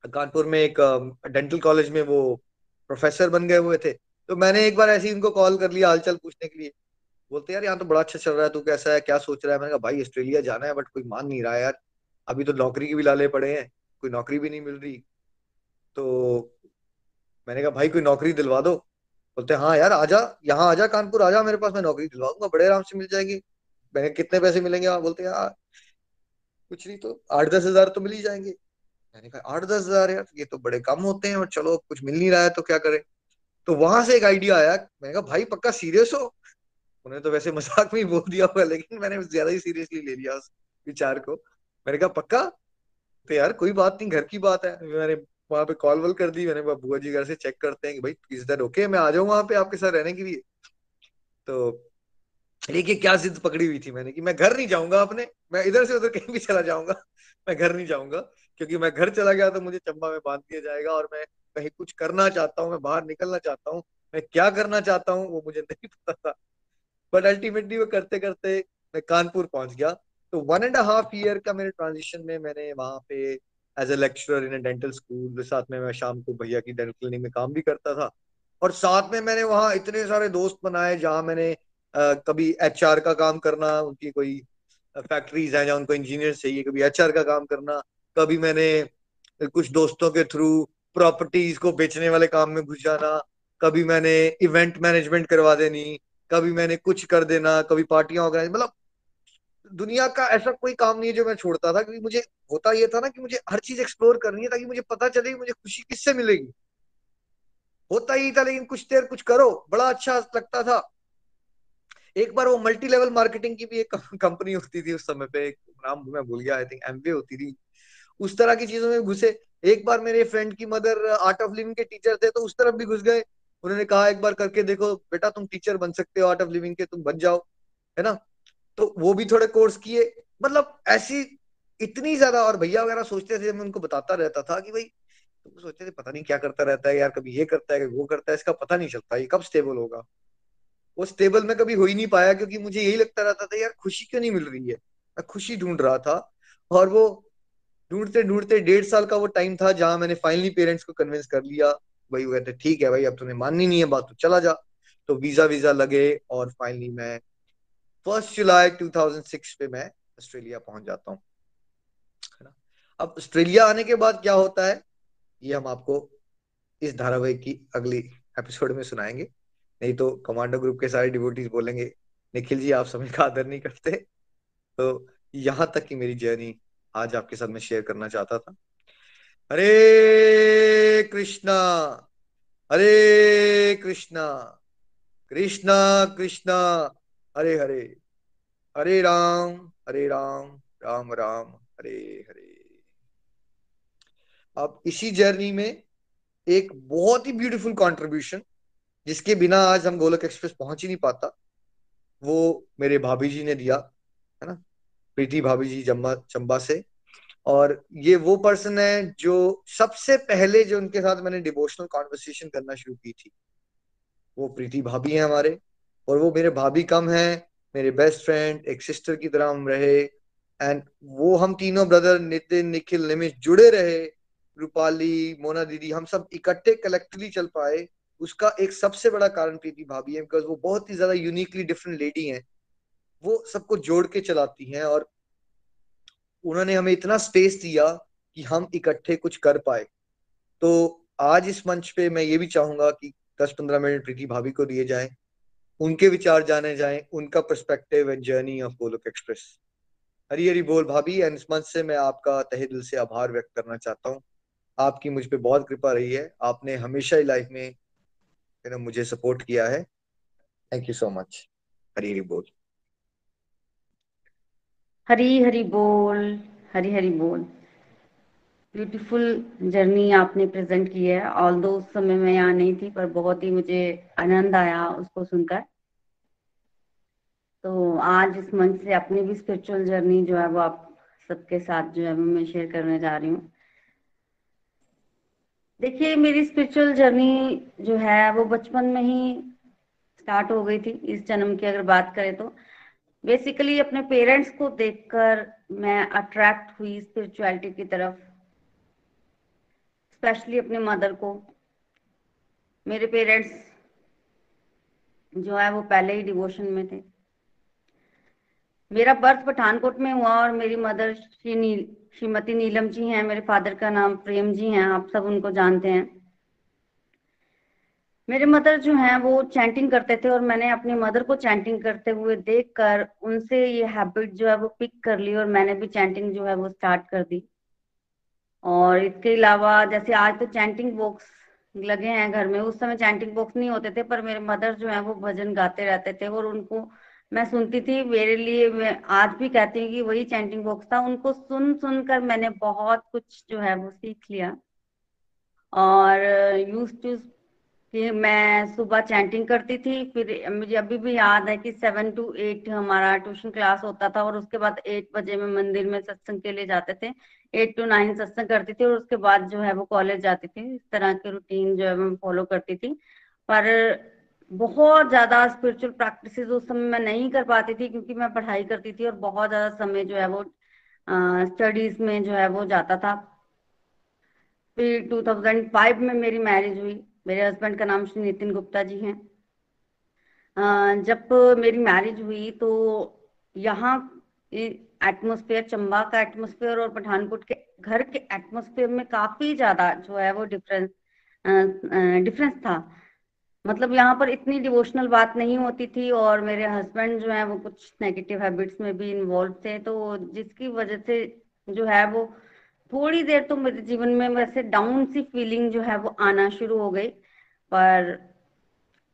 कानपुर में एक डेंटल कॉलेज में वो प्रोफेसर बन गए हुए थे। तो मैंने एक बार ऐसे ही उनको कॉल कर लिया हालचाल पूछने के लिए। बोलते यार, यहाँ तो बड़ा अच्छा चल रहा है, तू कैसा है, क्या सोच रहा है? मैंने कहा, भाई, ऑस्ट्रेलिया जाना है, बट कोई मान नहीं रहा है यार। अभी तो नौकरी के भी लाले पड़े हैं, कोई नौकरी भी नहीं मिल रही। तो मैंने कहा, भाई, कोई नौकरी दिलवा दो। बोलते हाँ यार, आजा, यहाँ आजा कानपुर, आजा मेरे पास, मैं नौकरी दिलवा दूँगा बड़े आराम से मिल जाएगी। मैंने कितने पैसे मिलेंगे? आप बोलते यार कुछ नहीं तो आठ दस हज़ार तो मिल ही जाएँगे। मैंने कहा, आठ दस हज़ार यार, ये तो बड़े कम होते हैं और चलो कुछ मिल नहीं रहा है तो क्या करें? तो वहाँ से एक आइडिया आया, मैंने कहा, भाई, पक्का सीरियस हो? उन्होंने तो वैसे मज़ाक में ही बोल दिया हुआ लेकिन मैंने ज़्यादा ही सीरियसली ले लिया उस विचार को। मैंने कहा, पक्का? तो यार, कोई बात नहीं, घर की बात है। मैंने वहाँ पे कॉल वॉल कर दी, मैंने बुआ जी घर से चेक करते हैं कि भाई इज़ दैट ओके मैं आ जाऊँ वहाँ पे आपके साथ रहने के लिए? तो देखिए, क्या जिद पकड़ी हुई थी मैंने कि मैं घर नहीं जाऊँगा अपने, मैं इधर से उधर कहीं भी चला जाऊँगा, मैं घर नहीं जाऊँगा। क्योंकि मैं घर चला गया तो मुझे चंबा में बाँध दिया जाएगा और मैं कहीं कुछ करना चाहता हूँ मैं बाहर निकलना चाहता हूँ मैं क्या करना चाहता हूँ वो मुझे नहीं पता था। बट अल्टीमेटली वो करते करते मैं कानपुर पहुँच गया। तो वन एंड हाफ़ ईयर का मेरे ट्रांजिशन में मैंने वहाँ पे as a lecturer in dental school साथ में मैं शाम को भैया की डेंटल क्लिनिक में काम भी करता था। और साथ में मैंने वहाँ इतने सारे दोस्त बनाए जहाँ मैंने आ, कभी एचआर का काम करना उनकी कोई फैक्ट्रीज है जहाँ उनको इंजीनियर चाहिए कभी एचआर का काम करना। कभी मैंने कुछ दोस्तों के थ्रू प्रॉपर्टीज़ को बेचने वाले काम में घुस जाना, कभी मैंने इवेंट मैनेजमेंट करवा देनी, कभी मैंने कुछ कर देना, कभी पार्टियाँ ऑर्गेनाइज मतलब दुनिया का ऐसा कोई काम नहीं है जो मैं छोड़ता था, क्योंकि मुझे होता यह था ना कि मुझे हर चीज़ एक्सप्लोर करनी है ताकि मुझे पता चले कि मुझे खुशी किससे मिलेगी। होता ही था लेकिन कुछ देर कुछ करो, बड़ा अच्छा लगता था। एक बार वो मल्टी लेवल मार्केटिंग की भी एक कंपनी होती थी उस समय पे, एक नाम मैं भूल गया आई थिंक एमवे होती थी। उस तरह की चीज़ों में घुसे। एक बार मेरे फ्रेंड की मदर आर्ट ऑफ़ लिविंग के टीचर थे तो उस तरफ़ भी घुस गए। उन्होंने कहा, एक बार करके देखो, बेटा तुम टीचर बन सकते हो आर्ट ऑफ़ लिविंग के, तुम बन जाओ। है ना? तो वो भी थोड़े कोर्स किए। मतलब ऐसी इतनी ज़्यादा, और भैया वगैरह सोचते थे, मैं उनको बताता रहता था कि भाई, तुम सोचते थे, पता नहीं क्या करता रहता है यार, कभी ये करता है, कभी वो करता है, इसका पता नहीं चलता, ये कब स्टेबल होगा? वो स्टेबल में कभी हो ही नहीं पाया, क्योंकि मुझे यही लगता रहता था, यार, खुशी क्यों नहीं मिल रही है? मैं खुशी ढूंढ रहा था। और वो ढूंढते ढूंढते डेढ़ साल का वो टाइम था जहाँ मैंने फाइनली पेरेंट्स को कन्विंस कर लिया। भाई, वो कहते, ठीक है भाई, अब तुम्हें माननी नहीं है बात तो चला जा। तो वीज़ा वीज़ा लगे और फाइनली मैं फ़र्स्ट जुलाई 2006 पे मैं ऑस्ट्रेलिया पहुँच जाता हूँ। अब ऑस्ट्रेलिया आने के बाद क्या होता है, ये हम आपको इस धारावाहिक की अगली एपिसोड में सुनाएँगे। नहीं तो कमांडो ग्रुप के सारे डिवोटीज बोलेंगे, निखिल जी, आप समय का आदर नहीं करते। तो यहाँ तक की मेरी जर्नी आज आपके साथ में शेयर करना चाहता था। हरे कृष्णा हरे कृष्णा कृष्णा कृष्णा हरे हरे हरे राम हरे राम राम राम हरे हरे अब इसी जर्नी में एक बहुत ही ब्यूटीफुल कंट्रीब्यूशन जिसके बिना आज हम गोलक एक्सप्रेस पहुँच ही नहीं पाता, वो मेरे भाभी जी ने दिया, है ना? प्रीति भाभी जी जम्बा चंबा से। और ये वो पर्सन है जो सबसे पहले जो उनके साथ मैंने डिवोशनल कॉन्वर्सेशन करना शुरू की थी। वो प्रीति भाभी है हमारे। और वो मेरे भाभी कम है, मेरे बेस्ट फ्रेंड एक सिस्टर की तरह हम रहे। एंड वो हम तीनों ब्रदर नितिन, निखिल, निमिष जुड़े रहे। रूपाली, मोना दीदी, हम सब इकट्ठे कलेक्टिवली चल पाए। उसका एक सबसे बड़ा कारण प्रीति भाभी है बिकॉज़ वो बहुत ही ज़्यादा यूनिकली डिफरेंट लेडी हैं। वो सबको जोड़ के चलाती हैं और उन्होंने हमें इतना स्पेस दिया कि हम इकट्ठे कुछ कर पाए। तो आज इस मंच पे मैं ये भी चाहूँगा कि 10-15 मिनट प्रीति भाभी को दिए जाए, उनके विचार जाने जाए, उनका perspective and journey of Golok Express Hari Hari बोल भाभी एंड इस मंच से मैं आपका तहे दिल से आभार व्यक्त करना चाहता हूँ। आपकी मुझ पर बहुत कृपा रही है। आपने हमेशा ही लाइफ में मुझे सपोर्ट किया है। Thank you so much Hari Hari बोल। हरी हरी बोल, हरी हरी बोल। ब्यूटीफुल जर्नी आपने प्रेजेंट की है। ऑल दो उस समय मैं यहाँ नहीं थी, पर बहुत ही मुझे आनंद आया उसको सुनकर। तो आज इस मंच से अपनी भी स्पिरिचुअल जर्नी जो है वो आप सबके साथ जो है मैं शेयर करने जा रही हूँ। देखिए, मेरी स्पिरिचुअल जर्नी जो है वो बचपन में ही स्टार्ट हो गई थी। इस जन्म की अगर बात करें तो। बेसिकली अपने पेरेंट्स को देखकर मैं अट्रैक्ट हुई स्पिरिचुअलिटी की तरफ़ स्पेशली अपने मदर को। मेरे पेरेंट्स जो है वो पहले ही डिवोशन में थे। मेरा बर्थ पठानकोट में हुआ और मेरी मदर श्री नील, श्रीमती नीलम जी हैं, मेरे फादर का नाम प्रेम जी हैं, आप सब उनको जानते हैं। मेरे मदर जो हैं, वो चैंटिंग करते थे और मैंने अपनी मदर को चैंटिंग करते हुए देखकर उनसे ये हैबिट जो है वो पिक कर ली और मैंने भी चैंटिंग जो है वो स्टार्ट कर दी। और इसके अलावा जैसे आज तो चैंटिंग बॉक्स लगे हैं घर में, उस समय चैंटिंग बॉक्स नहीं होते थे, पर मेरे मदर जो है, वो भजन गाते रहते थे और उनको मैं सुनती थी। मेरे लिए मैं आज भी कहती हूँ कि वही चैंटिंग बॉक्स था। उनको सुन सुन कर मैंने बहुत कुछ जो है वो सीख लिया। और यूज़ टू कि मैं सुबह चैंटिंग करती थी, फिर मुझे अभी भी याद है कि सेवन टू एट हमारा ट्यूशन क्लास होता था और उसके बाद एट बजे में मंदिर में सत्संग के लिए जाते थे। एट टू नाइन सत्संग करती थी और उसके बाद जो है वो कॉलेज जाती थी। इस तरह के रूटीन जो है मैं फॉलो करती थी। पर बहुत ज़्यादा स्पिरिचुअल प्रैक्टिसेस उस समय मैं नहीं कर पाती थी क्योंकि मैं पढ़ाई करती थी और बहुत ज़्यादा समय जो है वो स्टडीज़ में जो है वो जाता था। फिर 2005 में मेरी मैरिज हुई। मेरे हस्बैंड का नाम श्री नितिन गुप्ता जी हैं। जब मेरी मैरिज हुई तो यहाँ एटमोस्फेयर चंबा का एटमोस्फेयर और पठानकोट के घर के एटमोस्फेयर में काफ़ी ज़्यादा जो है वो डिफरेंस डिफरेंस था। मतलब यहाँ पर इतनी डिवोशनल बात नहीं होती थी और मेरे हस्बैंड जो है वो कुछ नेगेटिव हैबिट्स में भी इन्वॉल्व थे तो जिसकी वजह से जो है वो थोड़ी देर तो मेरे जीवन में वैसे डाउन सी फीलिंग जो है वो आना शुरू हो गई, पर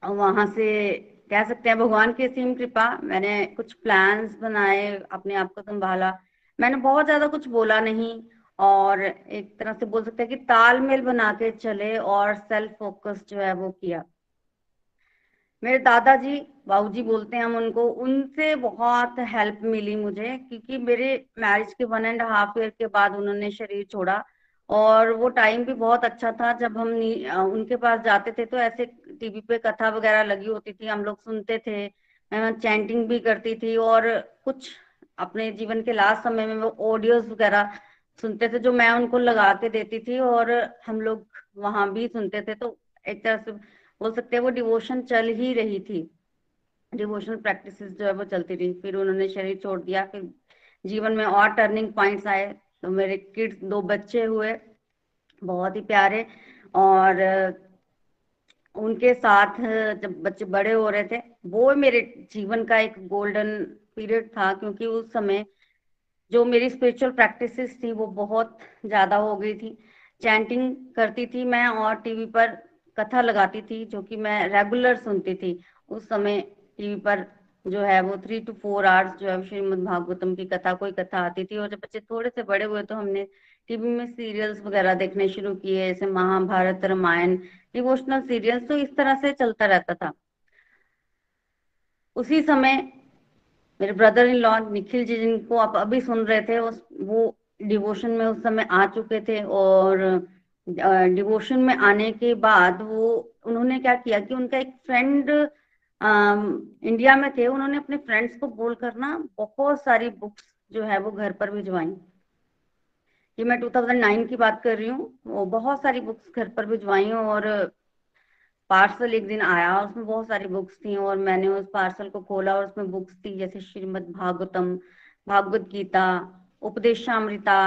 वहाँ से कह सकते हैं भगवान की सीम कृपा, मैंने कुछ प्लान्स बनाए, अपने आप को संभाला। मैंने बहुत ज़्यादा कुछ बोला नहीं, और एक तरह से बोल सकते हैं कि तालमेल बना के चले और सेल्फ फोकस जो है वो किया। मेरे दादाजी बाबूजी बोलते हैं हम उनको। उनसे बहुत हेल्प मिली मुझे, क्योंकि मेरे मैरिज के वन एंड हाफ़ ईयर के बाद उन्होंने शरीर छोड़ा और वो टाइम भी बहुत अच्छा था। जब हम उनके पास जाते थे तो ऐसे टीवी पे कथा वगैरह लगी होती थी, हम लोग सुनते थे चैंटिंग भी करती थी और कुछ अपने जीवन के लास्ट समय में वो ऑडियोज वगैरह सुनते थे जो मैं उनको लगा के देती थी और हम लोग वहाँ भी सुनते थे। तो एक तरह से बोल सकते हैं वो डिवोशन चल ही रही थी। डिवोशनल प्रैक्टिस जो है वो चलती रही। फिर उन्होंने शरीर छोड़ दिया। फिर जीवन में और टर्निंग पॉइंट्स आए। तो मेरे किड्स दो बच्चे हुए। बहुत ही प्यारे। और उनके साथ जब बच्चे बड़े हो रहे थे, वो मेरे जीवन का एक गोल्डन पीरियड था। क्योंकि उस समय जो मेरी स्पिरिचुअल प्रैक्टिसेस थी, वो बहुत ज़्यादा हो गई थी। चैंटिंग करती थी मैं और टीवी पर कथा लगाती थी, जो कि मैं रेगुलर सुनती थी। उस समय टीवी पर जो है वो थ्री टू फोर आवर्स जो है श्रीमद भागवतम की कथा, कोई कथा आती थी और जब बच्चे थोड़े से बड़े हुए तो हमने टीवी में सीरियल्स वगैरह देखने शुरू किए जैसे महाभारत, रामायण डिवोशनल सीरियल्स तो इस तरह से चलता रहता था। उसी समय मेरे brother in law Nikhil ji जिनको आप अभी सुन रहे थे, उस वो डिवोशन में उस समय आ चुके थे और डिवोशन में आने के बाद वो उन्होंने क्या किया कि उनका एक फ्रेंड इंडिया में थे, उन्होंने अपने फ्रेंड्स को बोल कर ना बहुत सारी बुक्स जो है वो घर पर भिजवाई। ये मैं 2009 की बात कर रही हूँ, वो बहुत सारी बुक्स घर पर भिजवाई और पार्सल एक दिन आया, उसमें बहुत सारी बुक्स थी और मैंने उस पार्सल को खोला और उसमें बुक्स थी, जैसे श्रीमद भागवतम, भागवत गीता, उपदेशामृता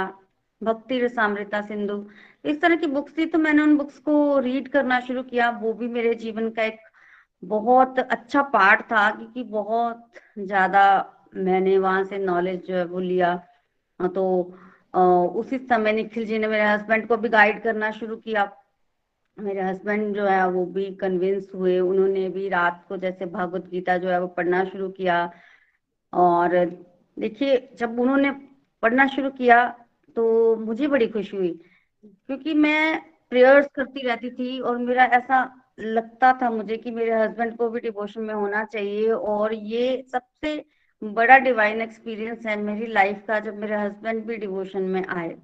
भक्ति रसामृता सिंधु, इस तरह की बुक्स थी तो मैंने उन बुक्स को रीड करना शुरू किया, वो भी मेरे जीवन का एक बहुत अच्छा पार्ट था क्योंकि बहुत ज़्यादा मैंने वहाँ से नॉलेज जो है वो लिया। तो उसी समय निखिल जी ने मेरे हस्बैंड को भी गाइड करना शुरू किया। मेरे हस्बैंड जो है वो भी कन्विंस हुए। उन्होंने भी रात को जैसे भगवत गीता जो है वो पढ़ना शुरू किया। और देखिए, जब उन्होंने पढ़ना शुरू किया तो मुझे बड़ी खुशी हुई। क्योंकि मैं प्रेयर्स करती रहती थी और मेरा ऐसा लगता था मुझे कि मेरे हस्बैंड को भी डिवोशन में होना चाहिए और ये सबसे बड़ा डिवाइन एक्सपीरियंस है मेरी लाइफ का जब मेरे हस्बैंड भी डिवोशन में आए।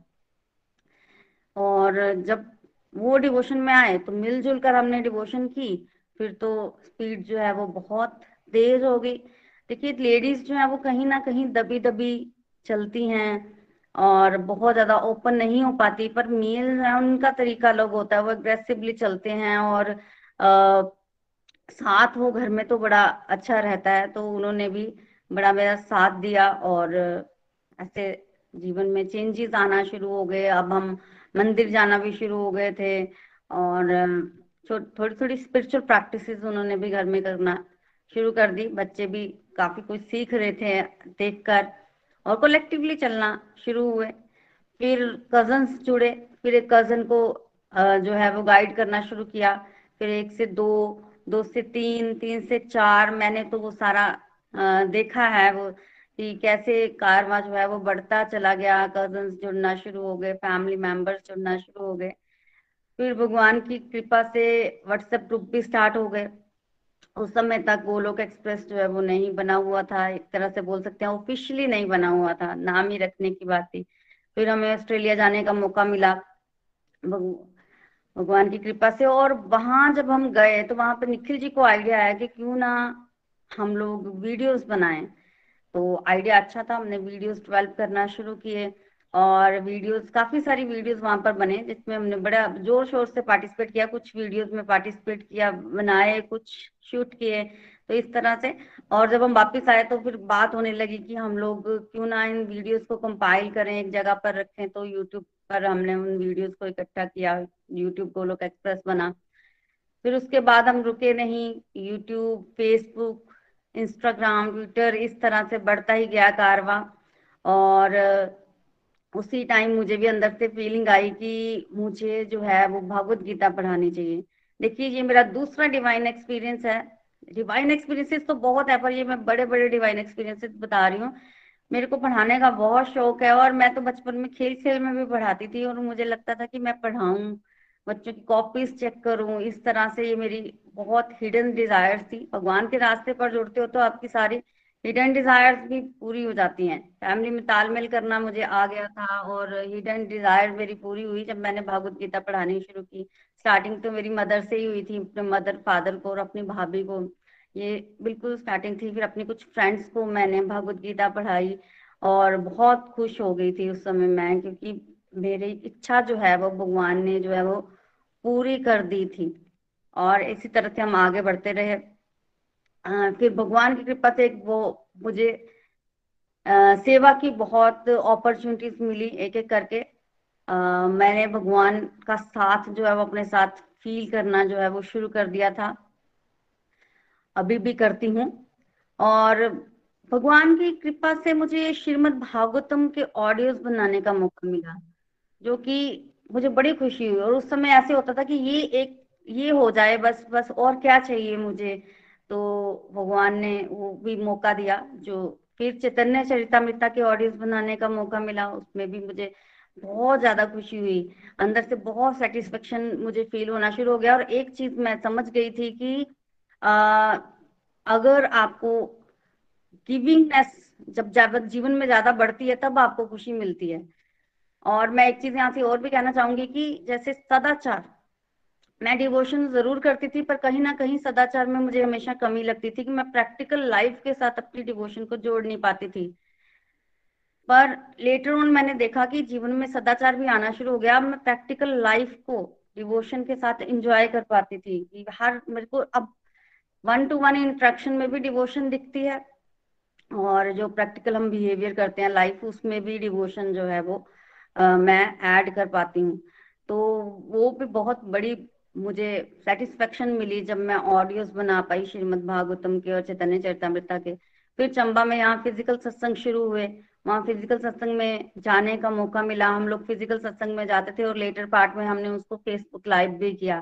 और जब वो डिवोशन में आए तो मिलजुल कर हमने डिवोशन की, फिर तो स्पीड जो है वो बहुत तेज हो गई। देखिए लेडीज़ जो है वो कहीं ना कहीं दबी दबी चलती हैं और बहुत ज़्यादा ओपन नहीं हो पाती, पर मेल है, उनका तरीका अलग होता है, वो एग्रेसिवली चलते हैं और साथ वो घर में तो बड़ा अच्छा रहता है तो उन्होंने भी बड़ा मेरा साथ दिया और ऐसे जीवन में चेंजेस आना शुरू हो गए। अब हम मंदिर जाना भी शुरू हो गए थे और थोड़ी थोड़ी स्पिरिचुअल प्रैक्टिस उन्होंने भी घर में करना शुरू कर दी। बच्चे भी काफ़ी कुछ सीख रहे थे देखकर और कलेक्टिवली चलना शुरू हुए। फिर कजन्स जुड़े, फिर एक कज़न को जो है वो गाइड करना शुरू किया। फिर एक से दो दो से तीन तीन से चार, मैंने तो वो सारा देखा है वो कि कैसे कारवा जो है वो बढ़ता चला गया कजन्स जुड़ना शुरू हो गए फैमिली मेंबर्स जुड़ना शुरू हो गए। फिर भगवान की कृपा से व्हाट्सएप ग्रुप भी स्टार्ट हो गए। उस समय तक गोलोक एक्सप्रेस जो है वो नहीं बना हुआ था, एक तरह से बोल सकते हैं ऑफिशियली नहीं बना हुआ था, नाम ही रखने की बात थी। फिर हमें ऑस्ट्रेलिया जाने का मौका मिला। भगवान की कृपा से। और वहाँ जब हम गए तो वहाँ पर निखिल जी को आइडिया आया कि क्यों ना हम लोग वीडियोस बनाएँ। तो आइडिया अच्छा था, हमने वीडियोस डेवलप करना शुरू किए। और वीडियोस, काफ़ी सारी वीडियोस वहाँ पर बने, जिसमें हमने बड़ा ज़ोर शोर से पार्टिसिपेट किया। कुछ वीडियोस में पार्टिसिपेट किया, बनाए, कुछ शूट किए। तो इस तरह से। और जब हम वापस आए तो फिर बात होने लगी कि हम लोग क्यों ना इन वीडियोस को कंपाइल करें, एक जगह पर रखें तो यूट्यूब पर हमने उन वीडियोस को इकट्ठा किया यूट्यूब को लोग एक्सप्रेस बना। फिर उसके बाद हम रुके नहीं। यूट्यूब फेसबुक इंस्टाग्राम ट्विटर इस तरह से बढ़ता ही गया कारवा। और उसी टाइम मुझे भी अंदर से फीलिंग आई कि मुझे जो है वो भगवत गीता पढ़ानी चाहिए। देखिए, ये मेरा दूसरा डिवाइन एक्सपीरियंस है। डिवाइन एक्सपीरियंसेस तो बहुत है, पर ये मैं बड़े बड़े डिवाइन एक्सपीरियंसेस बता रही हूँ। मेरे को पढ़ाने का बहुत शौक है, और मैं तो बचपन में खेल खेल में भी पढ़ाती थी, और मुझे लगता था कि मैं पढ़ाऊं, बच्चों की कॉपीज चेक करूँ, इस तरह से ये मेरी बहुत हिडन डिजायर्स थी। भगवान के रास्ते पर जुड़ते हो तो आपकी सारी हिडन डिजायर्स भी पूरी हो जाती हैं। फैमिली में तालमेल करना मुझे आ गया था, और हिडन डिज़ायर मेरी पूरी हुई जब मैंने भागवत गीता पढ़ानी शुरू की। स्टार्टिंग तो मेरी मदर से ही हुई थी, अपने मदर फादर को और अपनी भाभी को। ये बिल्कुल स्टार्टिंग थी, फिर अपनी कुछ फ्रेंड्स को मैंने भागवत गीता पढ़ाई और बहुत खुश हो गई थी उस समय मैं, क्योंकि मेरी इच्छा जो है वो भगवान ने जो है वो पूरी कर दी थी। और इसी तरह से हम आगे बढ़ते रहे। फिर भगवान की कृपा से वो मुझे सेवा की बहुत अपॉर्चुनिटीज़ मिली एक एक करके। मैंने भगवान का साथ जो है वो अपने साथ फील करना जो है वो शुरू कर दिया था। अभी भी करती हूँ। और भगवान की कृपा से मुझे श्रीमद भागवतम के ऑडियोज बनाने का मौका मिला, जो कि मुझे बड़ी खुशी हुई। और उस समय ऐसे होता था कि ये एक, ये हो जाए, बस बस और क्या चाहिए मुझे? तो भगवान ने वो भी मौका दिया, जो फिर चैतन्य चरितमृता के ऑडियोज बनाने का मौका मिला। उसमें भी मुझे बहुत ज़्यादा खुशी हुई। अंदर से बहुत सेटिस्फेक्शन मुझे फील होना शुरू हो गया और एक चीज़ मैं समझ गई थी कि आ, अगर आपको गिविंगनेस जब जीवन में ज़्यादा बढ़ती है तब आपको खुशी मिलती है। और मैं एक चीज़ यहाँ से और भी कहना चाहूँगी कि जैसे सदाचार मैं डिवोशन ज़रूर करती थी पर कहीं ना कहीं सदाचार में मुझे हमेशा कमी लगती थी कि मैं प्रैक्टिकल लाइफ के साथ अपनी डिवोशन को जोड़ नहीं पाती थी। पर लेटर ऑन मैंने देखा कि जीवन में सदाचार भी आना शुरू हो गया। मैं प्रैक्टिकल लाइफ को डिवोशन के साथ एंजॉय कर पाती थी हर मेरे को अब वन टू वन इंट्रैक्शन में भी डिवोशन दिखती है और जो प्रैक्टिकल हम बिहेवियर करते हैं लाइफ उसमें भी डिवोशन जो है वो आ, मैं ऐड कर पाती हूँ। तो वो भी बहुत बड़ी मुझे सेटिस्फेक्शन मिली जब मैं ऑडियोज बना पाई श्रीमद भागवतम के और चैतन्य चरितमृता के। फिर चंबा में यहाँ फ़िज़िकल सत्संग शुरू हुए। वहाँ फ़िज़िकल सत्संग में जाने का मौका मिला। हम लोग फ़िज़िकल सत्संग में जाते थे और लेटर पार्ट में हमने उसको फेसबुक लाइव भी किया।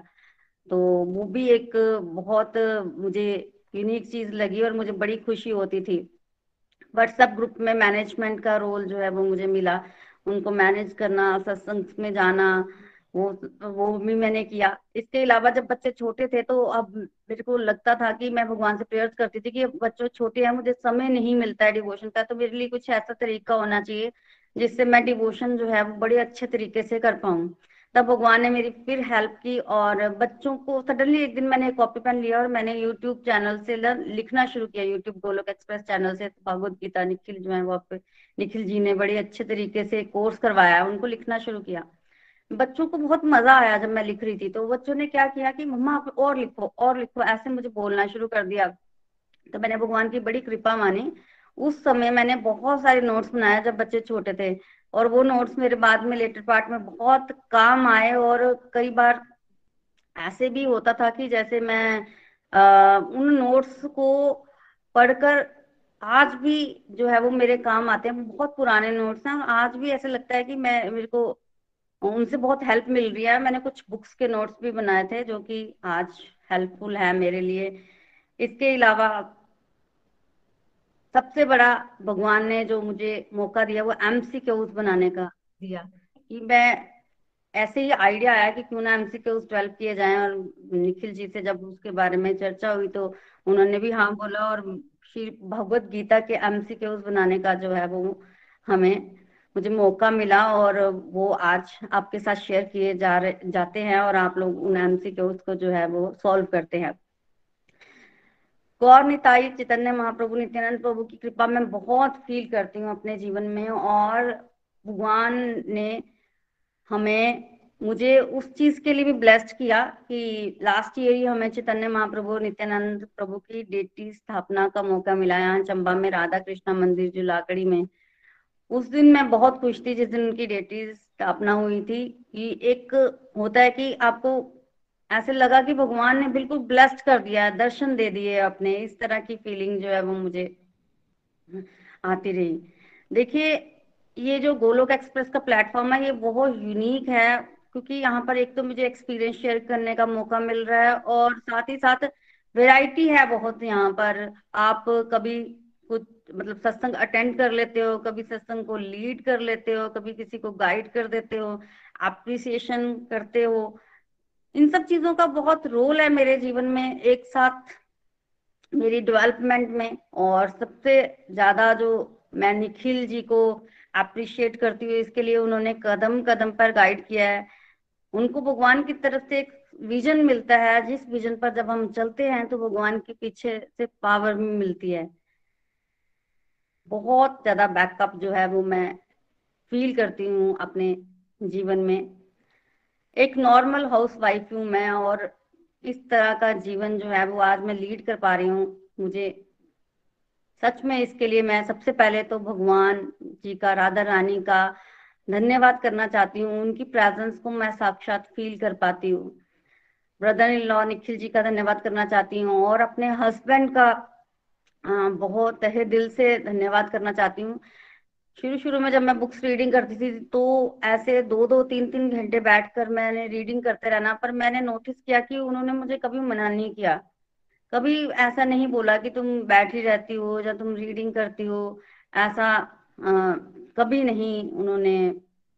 तो वो भी एक बहुत मुझे यूनिक चीज़ लगी और मुझे बड़ी खुशी होती थी। व्हाट्सएप ग्रुप में मैनेजमेंट का रोल जो है वो मुझे मिला। उनको मैनेज करना, सत्संग में जाना वो वो भी मैंने किया। इसके अलावा जब बच्चे छोटे थे तो अब मेरे को लगता था कि मैं भगवान से प्रेयर्स करती थी कि बच्चों छोटे हैं, मुझे समय नहीं मिलता है डिवोशन का तो मेरे लिए कुछ ऐसा तरीका होना चाहिए, जिससे मैं डिवोशन जो है, वो बड़े अच्छे तरीके से कर पाऊँ। तब भगवान ने मेरी फिर हेल्प की और बच्चों को सडनली एक दिन मैंने कॉपी पेन लिया और मैंने यूट्यूब चैनल से लिखना शुरू किया। यूट्यूब गोलोक एक्सप्रेस चैनल से, भगवत गीता, निखिल जो है वो आप निखिल जी ने बड़े अच्छे तरीके से कोर्स करवाया, उनको लिखना शुरू किया। बच्चों को बहुत मज़ा आया जब मैं लिख रही थी तो बच्चों ने क्या किया कि मम्मा आप और लिखो और लिखो ऐसे मुझे बोलना शुरू कर दिया। तो मैंने भगवान की बड़ी कृपा मानी। उस समय मैंने बहुत सारे नोट्स बनाया जब बच्चे छोटे थे और वो नोट्स मेरे बाद में लेटर पार्ट में बहुत काम आए और कई बार ऐसे भी होता था कि जैसे मैं आ, उन नोट्स को पढ़कर आज भी जो है वो मेरे काम आते हैं। बहुत पुराने नोट्स हैं। और आज भी ऐसे लगता है कि मैं मेरे को उनसे बहुत हेल्प मिल रही है। मैंने कुछ बुक्स के नोट्स भी बनाए थे जो कि आज हेल्पफुल है मेरे लिए। इसके अलावा सबसे बड़ा भगवान ने जो मुझे मौका दिया, वो एमसी क्यूज बनाने का दिया कि मैं ऐसे ही आइडिया आया कि क्यों ना एमसी क्यूज डेवलप किए जाएँ और निखिल जी से जब उसके बारे में चर्चा हुई तो उन्होंने भी हाँ बोला और श्री भगवत गीता के एमसी क्यूज बनाने का जो है वो हमें मुझे मौका मिला और वो आज आपके साथ शेयर किए जा रहे, जाते हैं और आप लोग उन एमसी के जो है वो सॉल्व करते हैं। गौर निताई चैतन्य महाप्रभु नित्यानंद प्रभु की कृपा मैं बहुत फील करती हूँ अपने जीवन में और भगवान ने हमें, मुझे उस चीज़ के लिए भी ब्लेस्ड किया कि लास्ट ईयर ही हमें चैतन्य महाप्रभु नित्यानंद प्रभु की डेटी स्थापना का मौका मिला यहाँ चंबा में राधा कृष्णा मंदिर जो लाकड़ी में उस दिन मैं बहुत खुश थी, जिस दिन उनकी डेटी स्थापना हुई थी, कि एक होता है कि आपको ऐसे लगा कि भगवान ने बिल्कुल ब्लेस्ड कर दिया, दर्शन दे दिए अपने, इस तरह की फीलिंग जो है वो मुझे आती रही। देखिए, ये जो गोलोक एक्सप्रेस का प्लेटफॉर्म है, ये बहुत यूनिक है, क्योंकि यहाँ पर एक तो मुझे एक्सपीरियंस शेयर करने का मौका मिल रहा है और साथ ही साथ वैरायटी है बहुत यहाँ पर। आप कभी कुछ मतलब सत्संग अटेंड कर लेते हो, कभी सत्संग को लीड कर लेते हो, कभी किसी को गाइड कर देते हो अप्रिसिएशन करते हो। इन सब चीज़ों का बहुत रोल है मेरे जीवन में एक साथ, मेरी डेवलपमेंट में। और सबसे ज़्यादा जो मैं निखिल जी को अप्रिशिएट करती हूँ, इसके लिए उन्होंने कदम कदम पर गाइड किया है। उनको भगवान की तरफ़ से एक विजन मिलता है। जिस विजन पर जब हम चलते हैं तो भगवान के पीछे से पावर मिलती है। बहुत ज़्यादा बैकअप जो है वो मैं फील करती हूँ अपने जीवन में। एक नॉर्मल हाउस वाइफ हूँ मैं और इस तरह का जीवन जो है वो आज मैं लीड कर पा रही हूँ। मुझे सच में इसके लिए मैं सबसे पहले तो भगवान जी का, राधा रानी का धन्यवाद करना चाहती हूँ। उनकी प्रेजेंस को मैं साक्षात फील कर पाती हूँ। Brother in law Nikhil ji का धन्यवाद करना चाहती हूँ और अपने हस्बैंड का बहुत तहे दिल से धन्यवाद करना चाहती हूँ। शुरू शुरू में जब मैं बुक्स रीडिंग करती थी तो ऐसे दो दो तीन तीन घंटे बैठकर मैंने रीडिंग करते रहना पर मैंने नोटिस किया कि उन्होंने मुझे कभी मना नहीं किया। कभी ऐसा नहीं बोला कि तुम बैठी रहती हो या तुम रीडिंग करती हो ऐसा आ, कभी नहीं उन्होंने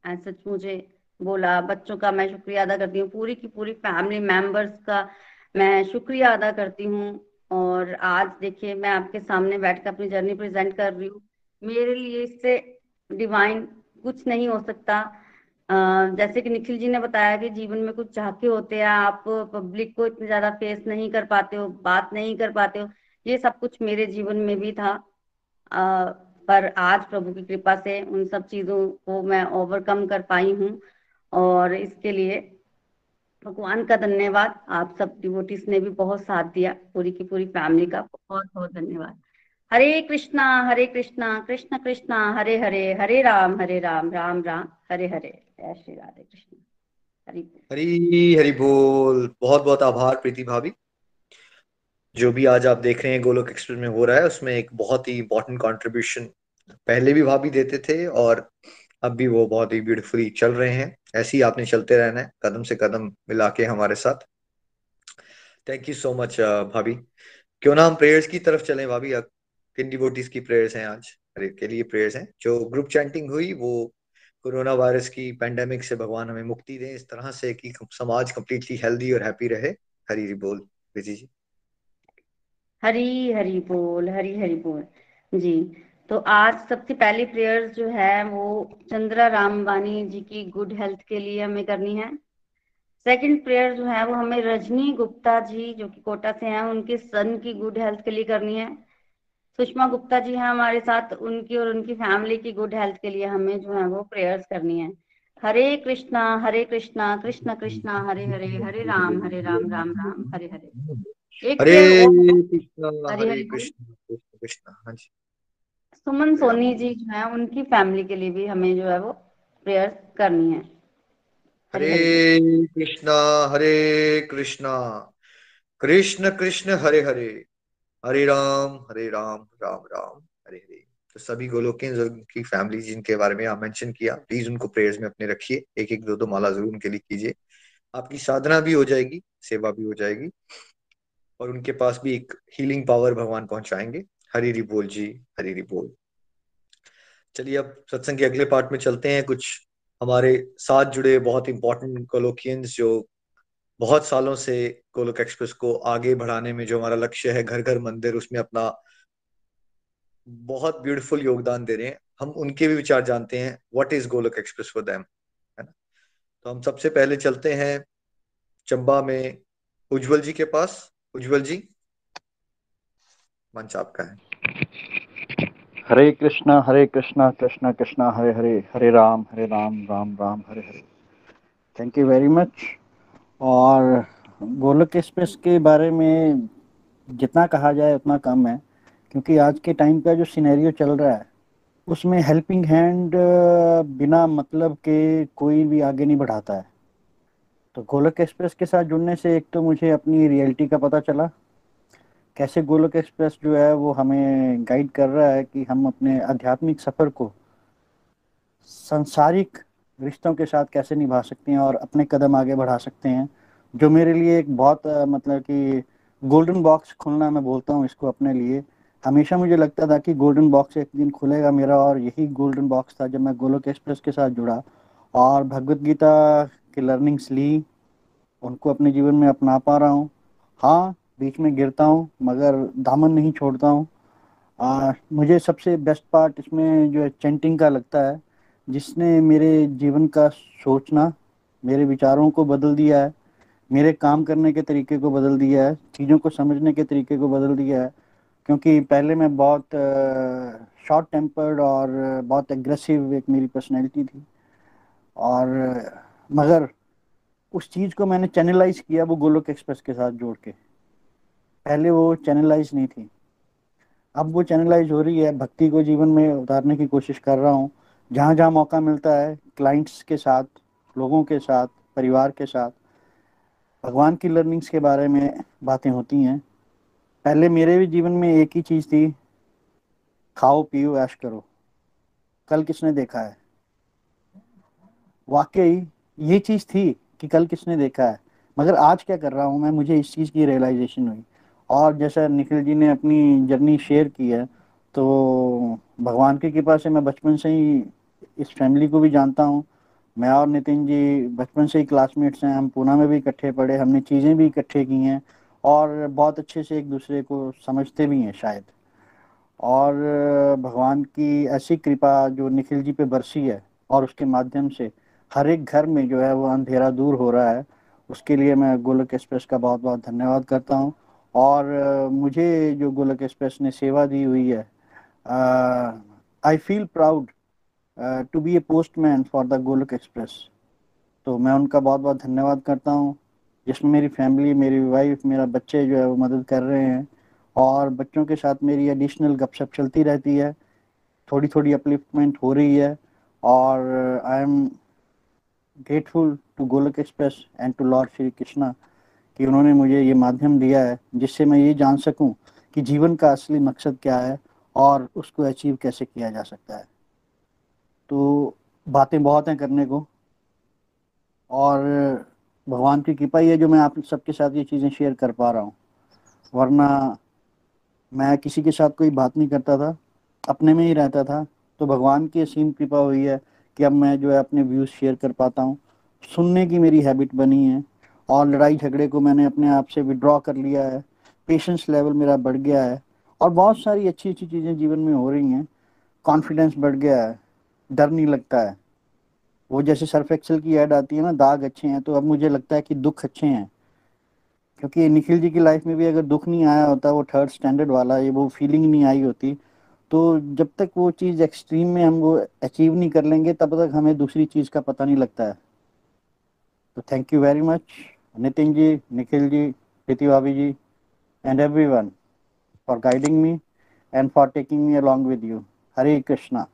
सच मुझे बोला। बच्चों का मैं शुक्रिया अदा करती हूँ पूरी की पूरी फैमिली मेंबर्स का मैं शुक्रिया अदा करती हूँ। और आज देखिए मैं आपके सामने बैठ कर अपनी जर्नी प्रेजेंट कर रही हूँ। मेरे लिए इससे डिवाइन कुछ नहीं हो सकता। जैसे कि निखिल जी ने बताया कि जीवन में कुछ झाके होते हैं, आप पब्लिक को इतने ज़्यादा फेस नहीं कर पाते हो, बात नहीं कर पाते हो, ये सब कुछ मेरे जीवन में भी था। पर आज प्रभु की कृपा से उन सब चीज़ों को मैं ओवरकम कर पाई हूँ और इसके लिए भगवान का धन्यवाद। आप सब डिवोटिस ने भी बहुत साथ दिया, पूरी की पूरी फैमिली का बहुत बहुत धन्यवाद। हरे कृष्णा हरे कृष्णा, कृष्ण कृष्णा, हरे हरे हरे राम हरे राम राम राम, हरे हरे। जय श्री राधे कृष्ण। हरी हरी बोल। बहुत बहुत आभार प्रीति भाभी। जो भी आज आप देख रहे हैं गोलोक एक्सप्रेस में हो रहा है, उसमें एक बहुत ही इंपॉर्टेंट कंट्रीब्यूशन पहले भी भाभी देते थे और अब भी वो बहुत ही ब्यूटीफुली चल रहे हैं। ऐसे ही आपने चलते रहना है, कदम से कदम मिला के हमारे साथ। थैंक यू सो मच भाभी। क्यों ना हम प्रेयर्स की तरफ़ चलें, भाभी? किन डिवोटीज की प्रेयर्स हैं आज? के लिए प्रेयर्स हैं। जो ग्रुप चैंटिंग हुई, वो कोरोना वायरस की पैंडेमिक से भगवान हमें मुक्ति दें, इस तरह से कि समाज कंप्लीटली हेल्दी और हैप्पी रहे। हरी बोल विजी जी। हरी हरी बोल, हरी हरी बोल। जी। तो आज सबसे पहली प्रेयर जो है वो चंद्रा रामवानी जी की गुड हेल्थ के लिए हमें करनी है। सेकंड प्रेयर जो है वो हमें रजनी गुप्ता जी जो कि कोटा से हैं उनके सन की गुड हेल्थ के लिए करनी है। सुषमा गुप्ता जी हैं हमारे साथ उनकी और उनकी फैमिली की गुड हेल्थ के लिए हमें जो है वो प्रेयर्स करनी है। हरे कृष्णा हरे कृष्णा कृष्ण कृष्णा हरे हरे हरे राम हरे राम राम राम हरे हरे। एक हरे कृष्णा हरे। कृष्णा कृष्ण कृष्ण हाँ जी। सुमन सोनी जी जो है उनकी फैमिली के लिए भी हमें जो है वो प्रेयर करनी है। हरे कृष्णा हरे कृष्णा कृष्ण कृष्ण हरे हरे हरे राम हरे राम राम राम हरे हरे। तो सभी गोलोकियन की फैमिली जिनके बारे में आप मेंशन किया प्लीज़ उनको प्रेयर्स में अपने रखिए। एक एक दो दो माला ज़रूर उनके लिए कीजिए। आपकी साधना भी हो जाएगी सेवा भी हो जाएगी। और उनके पास भी एक हीलिंग पावर भगवान पहुंचाएँगे। हरी बोल जी, हरी बोल। चलिए अब सत्संग के अगले पार्ट में चलते हैं। कुछ हमारे साथ जुड़े बहुत इंपॉर्टेंट कोलोकियंस जो बहुत सालों से गोलोक एक्सप्रेस को आगे बढ़ाने में जो हमारा लक्ष्य है घर घर मंदिर, उसमें अपना बहुत ब्यूटीफुल योगदान दे रहे हैं। हम उनके भी विचार जानते हैं what is Golok Express for them है ना? तो हम सबसे पहले चलते हैं चंबा में उज्जवल जी के पास। उज्जवल जी, मंच आपका है। Hare Krishna Hare Krishna Krishna Krishna, Hare Hare Hare Ram Hare Ram Ram Ram, Hare Hare. Thank you very much और गोलक एक्सप्रेस के बारे में जितना कहा जाए उतना कम है, क्योंकि आज के टाइम का जो सिनेरियो चल रहा है, उसमें हेल्पिंग हैंड बिना मतलब के कोई भी आगे नहीं बढ़ाता है। तो गोलक एक्सप्रेस के साथ जुड़ने से एक तो मुझे अपनी रियलिटी का पता चला कैसे गोलक एक्सप्रेस जो है वो हमें गाइड कर रहा है कि हम अपने आध्यात्मिक सफ़र को संसारिक रिश्तों के साथ कैसे निभा सकते हैं और अपने कदम आगे बढ़ा सकते हैं, जो मेरे लिए एक बहुत मतलब कि गोल्डन बॉक्स खुलना मैं बोलता हूँ इसको अपने लिए। हमेशा मुझे लगता था कि गोल्डन बॉक्स एक दिन खुलेगा मेरा और यही गोल्डन बॉक्स था जब मैं गोलोक एक्सप्रेस के साथ जुड़ा और भगवत गीता की लर्निंग्स ली, उनको अपने जीवन में अपना पा रहा हूँ। हाँ बीच में गिरता हूँ, मगर दामन नहीं छोड़ता हूँ। मुझे सबसे बेस्ट पार्ट इसमें जो है चेंटिंग का लगता है, जिसने मेरे जीवन का सोचना, मेरे विचारों को बदल दिया है, मेरे काम करने के तरीके को बदल दिया है, चीज़ों को समझने के तरीके को बदल दिया है, क्योंकि पहले मैं बहुत शॉर्ट टेम्पर्ड और बहुत एग्रेसिव एक मेरी पर्सनैलिटी थी। और, मगर उस चीज़ को मैंने चैनलाइज किया वो गोलोक एक्सप्रेस के साथ जोड़ के। पहले वो चैनलाइज नहीं थी। अब वो चैनलाइज हो रही है, भक्ति को जीवन में उतारने की कोशिश कर रहा हूँ। जहाँ जहाँ मौका मिलता है क्लाइंट्स के साथ, लोगों के साथ, परिवार के साथ, भगवान की लर्निंग्स के बारे में बातें होती हैं। पहले मेरे भी जीवन में एक ही चीज़ थी, खाओ, पियो, ऐश करो। कल किसने देखा है? वाकई, ये चीज़ थी कि कल किसने देखा है। मगर आज क्या कर रहा हूँ मैं? मुझे इस चीज़ की रियलाइजेशन हुई। और जैसा निखिल जी ने अपनी जर्नी शेयर की है तो भगवान की कृपा से मैं बचपन से ही इस फैमिली को भी जानता हूँ। मैं और नितिन जी बचपन से ही क्लासमेट्स हैं, हम पूना में भी इकट्ठे पढ़े हमने चीज़ें भी इकट्ठे की हैं और बहुत अच्छे से एक दूसरे को समझते भी हैं शायद। और भगवान की ऐसी कृपा जो निखिल जी पे बरसी है और उसके माध्यम से हर एक घर में जो है वो अंधेरा दूर हो रहा है, उसके लिए मैं गोलक एक्सप्रेस का बहुत बहुत धन्यवाद करता हूँ। और मुझे जो गोलक एक्सप्रेस ने सेवा दी हुई है I feel proud to be a postman for the Golok Express तो मैं उनका बहुत बहुत धन्यवाद करता हूँ, जिसमें मेरी फैमिली मेरी वाइफ मेरा बच्चे जो है वो मदद कर रहे हैं और बच्चों के साथ मेरी एडिशनल गपशप चलती रहती है। थोड़ी थोड़ी अपलिफ्टमेंट हो रही है और I am grateful to Golok Express and to lord Shri Krishna कि उन्होंने मुझे ये माध्यम दिया है जिससे मैं ये जान सकूँ कि जीवन का असली मकसद क्या है और उसको अचीव कैसे किया जा सकता है। तो बातें बहुत हैं करने को और भगवान की कृपा ही है जो मैं आप सबके साथ ये चीज़ें शेयर कर पा रहा हूँ। वरना मैं किसी के साथ कोई बात नहीं करता था, अपने में ही रहता था तो भगवान की असीम कृपा हुई है कि अब मैं जो है अपने व्यूज़ शेयर कर पाता हूँ। सुनने की मेरी हैबिट बनी है और लड़ाई झगड़े को मैंने अपने आप से विड्रॉ कर लिया है। पेशेंस लेवल मेरा बढ़ गया है और बहुत सारी अच्छी अच्छी चीज़ें जीवन में हो रही हैं। कॉन्फिडेंस बढ़ गया है। डर नहीं लगता है। वो जैसे सर्फ एक्सल की ऐड आती है ना, दाग अच्छे हैं तो अब मुझे लगता है कि दुख अच्छे हैं। क्योंकि निखिल जी की लाइफ में भी अगर दुख नहीं आया होता, वो थर्ड स्टैंडर्ड वाला, ये वो फीलिंग नहीं आई होती तो जब तक वो चीज़ एक्सट्रीम में हम वो अचीव नहीं कर लेंगे, तब तक हमें दूसरी चीज़ का पता नहीं लगता है। तो thank you very much Nitin ji, Nikhil ji, Preeti भाभी जी and everyone for guiding me and for taking me along with you Hare Krishna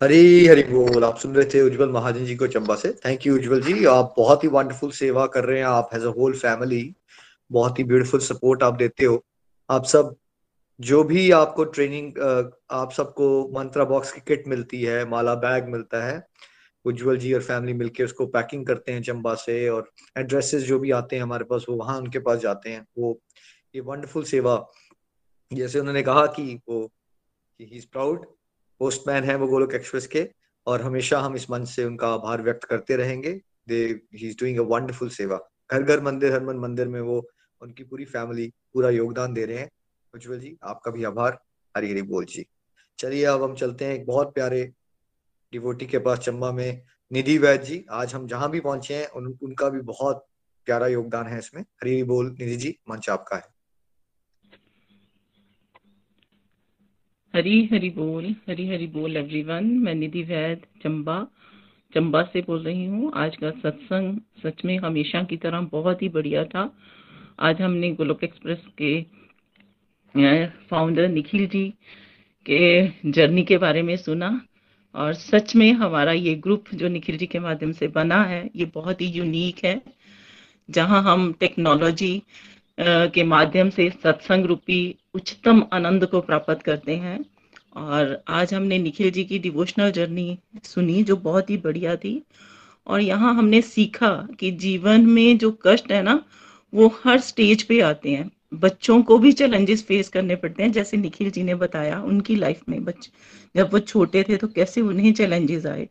Hari Hari बोल। आप सुन रहे थे उज्जवल महाजन जी को चंबा से। Thank you Ujjwal ji. आप बहुत ही वंडरफुल सेवा कर रहे हैं। आप एज अ होल फैमिली बहुत ही ब्यूटीफुल सपोर्ट आप देते हो। आप सब, जो भी आपको ट्रेनिंग आप सबको मंत्रा बॉक्स की किट मिलती है, माला बैग मिलता है उज्जवल जी और फैमिली मिलके उसको पैकिंग करते हैं चंबा से और एड्रेसेस जो भी आते हैं हमारे पास, वो वहाँ उनके पास जाते हैं। वो, ये वंडरफुल सेवा। जैसे उन्होंने कहा कि वो ही इज़ प्राउड पोस्टमैन है वो गोलोक एक्सप्रेस के और हमेशा हम इस मंच से उनका आभार व्यक्त करते रहेंगे। They he is doing a wonderful सेवा। घर घर मंदिर, हर मन मंदिर में वो उनकी पूरी फैमिली पूरा योगदान दे रहे हैं। उज्जवल जी, आपका भी आभार। हरी हरी बोल जी। चलिए, अब हम चलते हैं एक बहुत प्यारे डिवोटी के पास चंबा में निधि वैद जी आज हम जहाँ भी पहुँचे हैं उन, उनका भी बहुत प्यारा योगदान है इसमें। हरी बोल निधि जी मंच आपका है। हरी हरी बोल हरी हरी बोल एवरीवन मैं निधि वैद चंबा चंबा से बोल रही हूँ। आज का सत्संग सच में हमेशा की तरह बहुत ही बढ़िया था। आज हमने गोलोक एक्सप्रेस के फाउंडर निखिल जी के जर्नी के बारे में सुना। और सच में हमारा ये ग्रुप जो निखिल जी के माध्यम से बना है, ये बहुत ही यूनिक है, जहाँ हम टेक्नोलॉजी के माध्यम से सत्संग रूपी उच्चतम आनंद को प्राप्त करते हैं। और आज हमने निखिल जी की डिवोशनल जर्नी सुनी, जो बहुत ही बढ़िया थी। और यहाँ हमने सीखा कि जीवन में जो कष्ट है ना, वो हर स्टेज पे आते हैं। बच्चों को भी चैलेंजेस फेस करने पड़ते हैं जैसे निखिल जी ने बताया उनकी लाइफ में बच्चे जब वो छोटे थे तो कैसे उन्हें चैलेंजेस आए।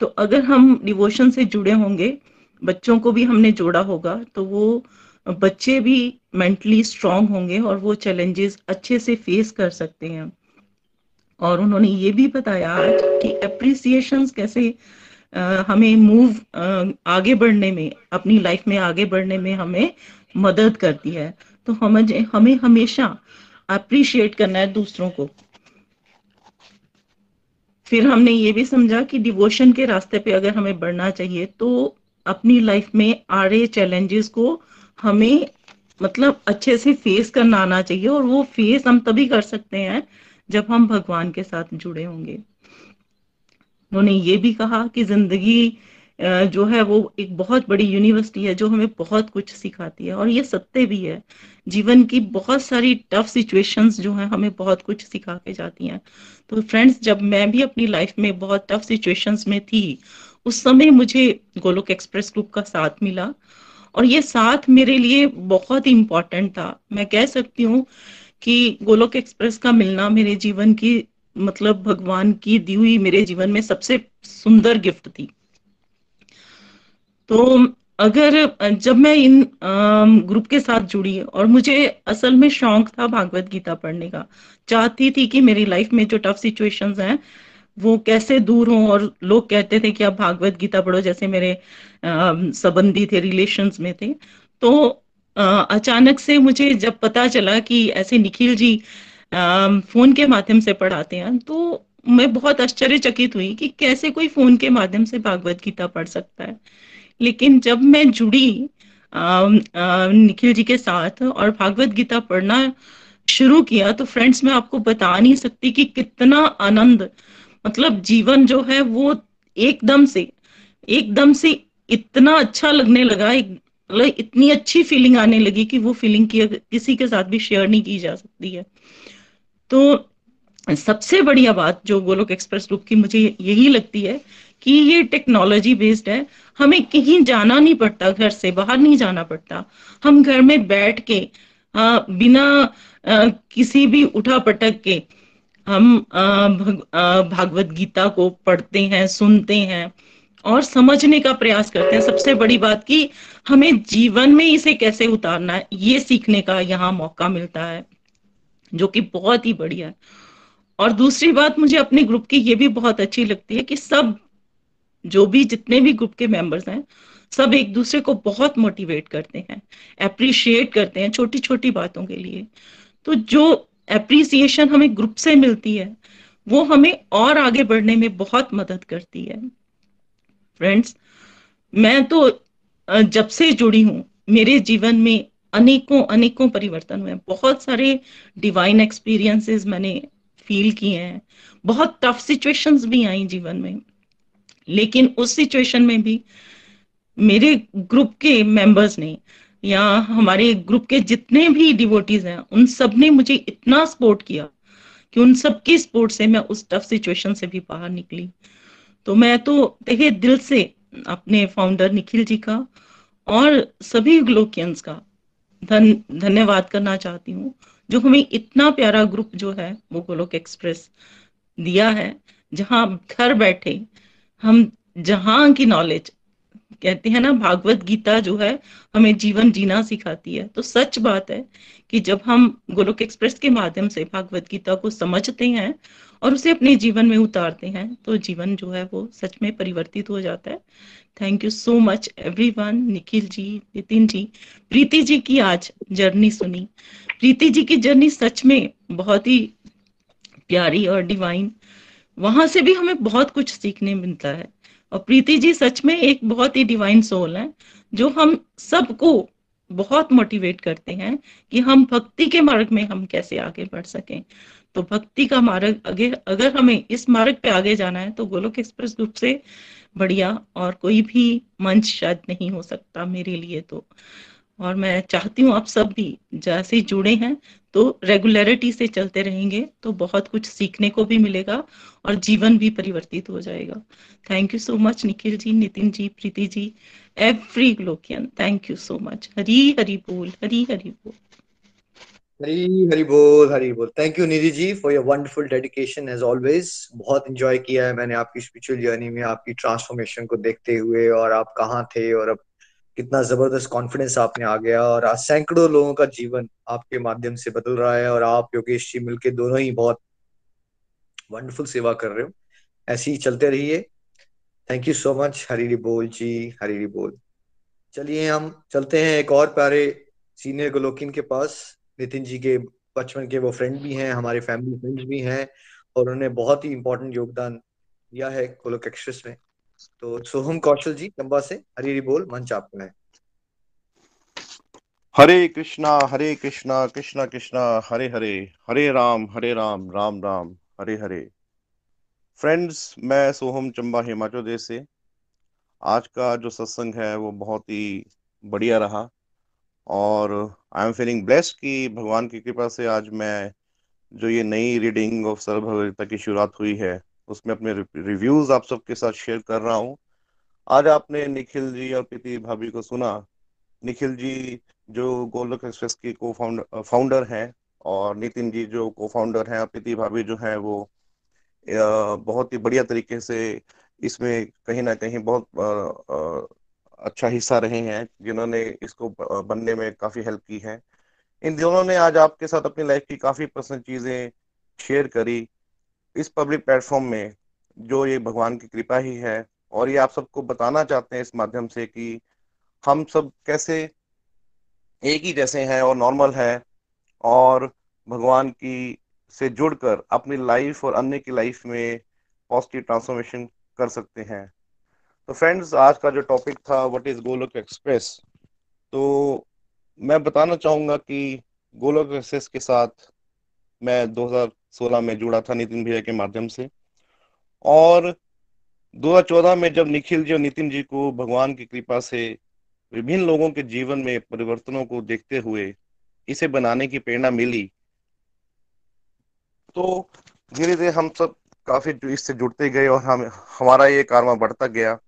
तो अगर हम डिवोशन से जुड़े होंगे बच्चों को भी हमने जोड़ा होगा तो वो बच्चे भी मेंटली स्ट्रांग होंगे और वो चैलेंजेस अच्छे से फेस कर सकते हैं। और उन्होंने ये भी बताया कि अप्रिसिएशन कैसे आ, हमें मूव आगे बढ़ने में अपनी लाइफ में आगे बढ़ने में हमें मदद करती है। तो हम हमें हमेशा अप्रिशिएट करना है दूसरों को। फिर हमने ये भी समझा कि डिवोशन के रास्ते पे अगर हमें बढ़ना चाहिए तो अपनी लाइफ में आ रहे चैलेंजेस को हमें मतलब अच्छे से फेस करना आना चाहिए और वो फेस हम तभी कर सकते हैं जब हम भगवान के साथ जुड़े होंगे। उन्होंने ये भी कहा कि ज़िंदगी जो है वो एक बहुत बड़ी यूनिवर्सिटी है जो हमें बहुत कुछ सिखाती है और ये सत्य भी है। जीवन की बहुत सारी टफ सिचुएशंस जो है हमें बहुत कुछ सिखा के जाती हैं। तो फ्रेंड्स जब मैं भी अपनी लाइफ में बहुत टफ सिचुएशंस में थी, उस समय मुझे गोलोक एक्सप्रेस ग्रुप का साथ मिला और ये साथ मेरे लिए बहुत ही इम्पोर्टेंट था। मैं कह सकती हूँ कि गोलोक एक्सप्रेस का मिलना मेरे जीवन की मतलब भगवान की दी हुई मेरे जीवन में सबसे सुंदर गिफ्ट थी। तो अगर जब मैं इन ग्रुप के साथ जुड़ी और मुझे असल में शौक था भागवत गीता पढ़ने का, चाहती थी कि मेरी लाइफ में जो टफ सिचुएशंस हैं, वो कैसे दूर हों और लोग कहते थे कि आप भागवत गीता पढ़ो जैसे मेरे संबंधी थे रिलेशंस में थे। तो अचानक से मुझे जब पता चला कि ऐसे निखिल जी फ़ोन के माध्यम से पढ़ाते हैं तो मैं बहुत आश्चर्यचकित हुई कि कैसे कोई फ़ोन के माध्यम से भागवत गीता पढ़ सकता है। लेकिन जब मैं जुड़ी निखिल जी के साथ और भागवत गीता पढ़ना शुरू किया तो फ्रेंड्स मैं आपको बता नहीं सकती कि कितना आनंद मतलब जीवन जो है वो एकदम से एकदम से इतना अच्छा लगने लगा मतलब इतनी अच्छी फीलिंग आने लगी कि वो फीलिंग की किसी के साथ भी शेयर नहीं की जा सकती है। तो सबसे बढ़िया बात जो गोलोक एक्सप्रेस ग्रुप की मुझे यही लगती है कि ये टेक्नोलॉजी बेस्ड है हमें कहीं जाना नहीं पड़ता घर से बाहर नहीं जाना पड़ता। हम घर में बैठ के आ, बिना आ, किसी भी उठा पटक के हम भागवत गीता को पढ़ते हैं सुनते हैं और समझने का प्रयास करते हैं। सबसे बड़ी बात कि हमें जीवन में इसे कैसे उतारना है ये सीखने का यहाँ मौका मिलता है जो कि बहुत ही बढ़िया है। और दूसरी बात मुझे अपने ग्रुप की ये भी बहुत अच्छी लगती है कि सब जो भी जितने भी ग्रुप के मेंबर्स हैं, सब एक दूसरे को बहुत मोटिवेट करते हैं अप्रिशिएट करते हैं छोटी छोटी बातों के लिए। तो जो अप्रिसिएशन हमें ग्रुप से मिलती है, वो हमें और आगे बढ़ने में बहुत मदद करती है। फ्रेंड्स मैं तो जब से जुड़ी हूँ, मेरे जीवन में अनेकों अनेकों परिवर्तन हुए बहुत सारे डिवाइन एक्सपीरियंसेस मैंने फील किए हैं। बहुत टफ सिचुएशंस भी आई जीवन में। लेकिन उस सिचुएशन में भी मेरे ग्रुप के मेंबर्स ने या हमारे ग्रुप के जितने भी डिवोटीज हैं, उन सबने मुझे इतना सपोर्ट किया कि उन सब की सपोर्ट से मैं उस टफ सिचुएशन से भी बाहर निकली। तो मैं तो देखिए दिल से अपने फाउंडर निखिल जी का और सभी ग्लोकियंस का धन, धन्यवाद करना चाहती हूँ, जो हमें इतना प्यारा ग्रुप जो है, वो गोलोक एक्सप्रेस दिया है, जहाँ घर बैठे हम जहाँ की नॉलेज कहते हैं ना, भागवत गीता जो है, हमें जीवन जीना सिखाती है। तो सच बात है कि जब हम गोलोक एक्सप्रेस के माध्यम से भागवत गीता को समझते हैं और उसे अपने जीवन में उतारते हैं तो जीवन जो है वो सच में परिवर्तित हो जाता है। Thank you so much everyone Nikhil ji Nitin ji, Preeti ji की आज जर्नी सुनी। प्रीति जी की जर्नी सच में बहुत ही प्यारी और डिवाइन वहाँ से भी हमें बहुत कुछ सीखने मिलता है। और प्रीति जी, सच में एक बहुत ही डिवाइन सोल है, जो हम सबको बहुत मोटिवेट करते हैं कि हम भक्ति के मार्ग में हम कैसे आगे बढ़ सकें। तो भक्ति का मार्ग अगर अगर हमें इस मार्ग पे आगे जाना है तो गोलोक एक्सप्रेस ग्रुप से बढ़िया और कोई भी मंच शायद नहीं हो सकता मेरे लिए तो। और मैं चाहती हूँ आप सब भी जैसे जुड़े हैं तो रेगुलरिटी से चलते रहेंगे तो बहुत कुछ सीखने को भी मिलेगा और जीवन भी परिवर्तित हो जाएगा। Thank you so much Nikhil ji Nitin ji Preeti ji every Glokian thank you so much Hari Hari बोल हरी हरी बोल हरी हरी बोल हरी बोल thank you Nidhi ji for your wonderful dedication as always बहुत एंजॉय किया है मैंने आपकी स्पिरिचुअल जर्नी में, आपकी ट्रांसफॉर्मेशन को देखते हुए और आप कहाँ थे और अब कितना ज़बरदस्त कॉन्फिडेंस आपने आ गया और आज सैकड़ों लोगों का जीवन आपके माध्यम से बदल रहा है और आप योगेश जी मिलके दोनों ही बहुत वंडरफुल सेवा कर रहे हो। ऐसे ही चलते रहिए। Thank you so much Hari बोल जी हरी बोल चलिए हम चलते हैं एक और प्यारे सीनियर गोलोकिन के पास। नितिन जी के बचपन के वो फ्रेंड भी हैं, हमारे फैमिली फ्रेंड्स भी हैं और उन्होंने बहुत ही इंपॉर्टेंट योगदान दिया है गोलोक एक्सप्रेस में। तो सोहम कौशल जी चंबा से, हरी बोल, मंच आपका है। हरे कृष्णा हरे कृष्णा कृष्णा कृष्णा, हरे हरे हरे राम हरे राम राम राम, हरे हरे। फ्रेंड्स मैं सोहम चंबा, हिमाचल प्रदेश से। आज का जो सत्संग है, वो बहुत ही बढ़िया रहा। और आई एम फीलिंग ब्लेस्ड कि भगवान की कृपा से आज मैं जो ये नई रीडिंग ऑफ़ सर्वभगवता की शुरुआत हुई है उसमें अपने रिव्यूज़ आप सबके साथ शेयर कर रहा हूँ। आज आपने निखिल जी और प्रीति भाभी को सुना। निखिल जी जो गोलक एक्सप्रेस की को फाउंडर फाउंडर हैं और नितिन जी जो को फाउंडर हैं और प्रीति भाभी जो है वो बहुत ही बढ़िया तरीके से इसमें कहीं ना कहीं बहुत अच्छा हिस्सा रहे हैं, जिन्होंने इसको बनने में काफ़ी हेल्प की है। इन दोनों ने आज आपके साथ अपनी लाइफ की काफ़ी पर्सनल चीज़ें शेयर करी। इस पब्लिक प्लेटफॉर्म में जो ये भगवान की कृपा ही है और ये आप सबको बताना चाहते हैं इस माध्यम से कि हम सब कैसे एक ही जैसे हैं और नॉर्मल है और भगवान की से जुड़कर अपनी लाइफ और अन्य की लाइफ में पॉजिटिव ट्रांसफॉर्मेशन कर सकते हैं। तो फ्रेंड्स आज का जो टॉपिक था व्हाट इज़ गोलोक एक्सप्रेस तो मैं बताना चाहूँगा कि गोलोक एक्सप्रेस के साथ मैं 2016 में जुड़ा था नितिन भैया के माध्यम से। और 2014 में जब निखिल जी और नितिन जी को भगवान की कृपा से विभिन्न लोगों के जीवन में परिवर्तनों को देखते हुए इसे बनाने की प्रेरणा मिली तो धीरे धीरे हम सब काफ़ी इससे जुड़ते गए और हम, हमारा ये कारवा बढ़ता गया।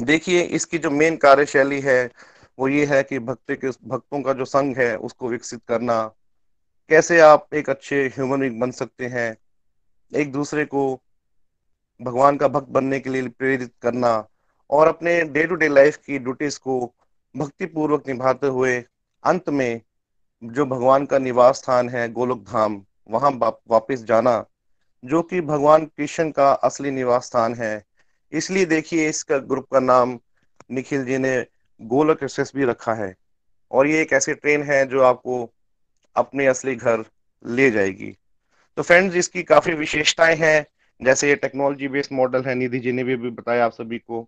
देखिए, इसकी जो मेन कार्यशैली है, वो ये है कि भक्ति के, भक्तों का जो संघ है, उसको विकसित करना कैसे आप एक अच्छे ह्यूमन बींग बन सकते हैं? एक दूसरे को भगवान का भक्त बनने के लिए प्रेरित करना और अपने डे टू डे लाइफ की ड्यूटीज़ को भक्ति पूर्वक निभाते हुए अंत में जो भगवान का निवास स्थान है, गोलोक धाम, वहाँ वापस जाना, जो कि भगवान कृष्ण का असली निवास स्थान है। इसलिए देखिए, इसका ग्रुप का नाम निखिल जी ने गोलक एक्सप्रेस भी रखा है। और ये एक ऐसी ट्रेन है जो आपको अपने असली घर ले जाएगी। तो फ्रेंड्स इसकी काफ़ी विशेषताएँ हैं। जैसे ये टेक्नोलॉजी बेस्ड मॉडल है निधि जी ने भी, भी बताया आप सभी को।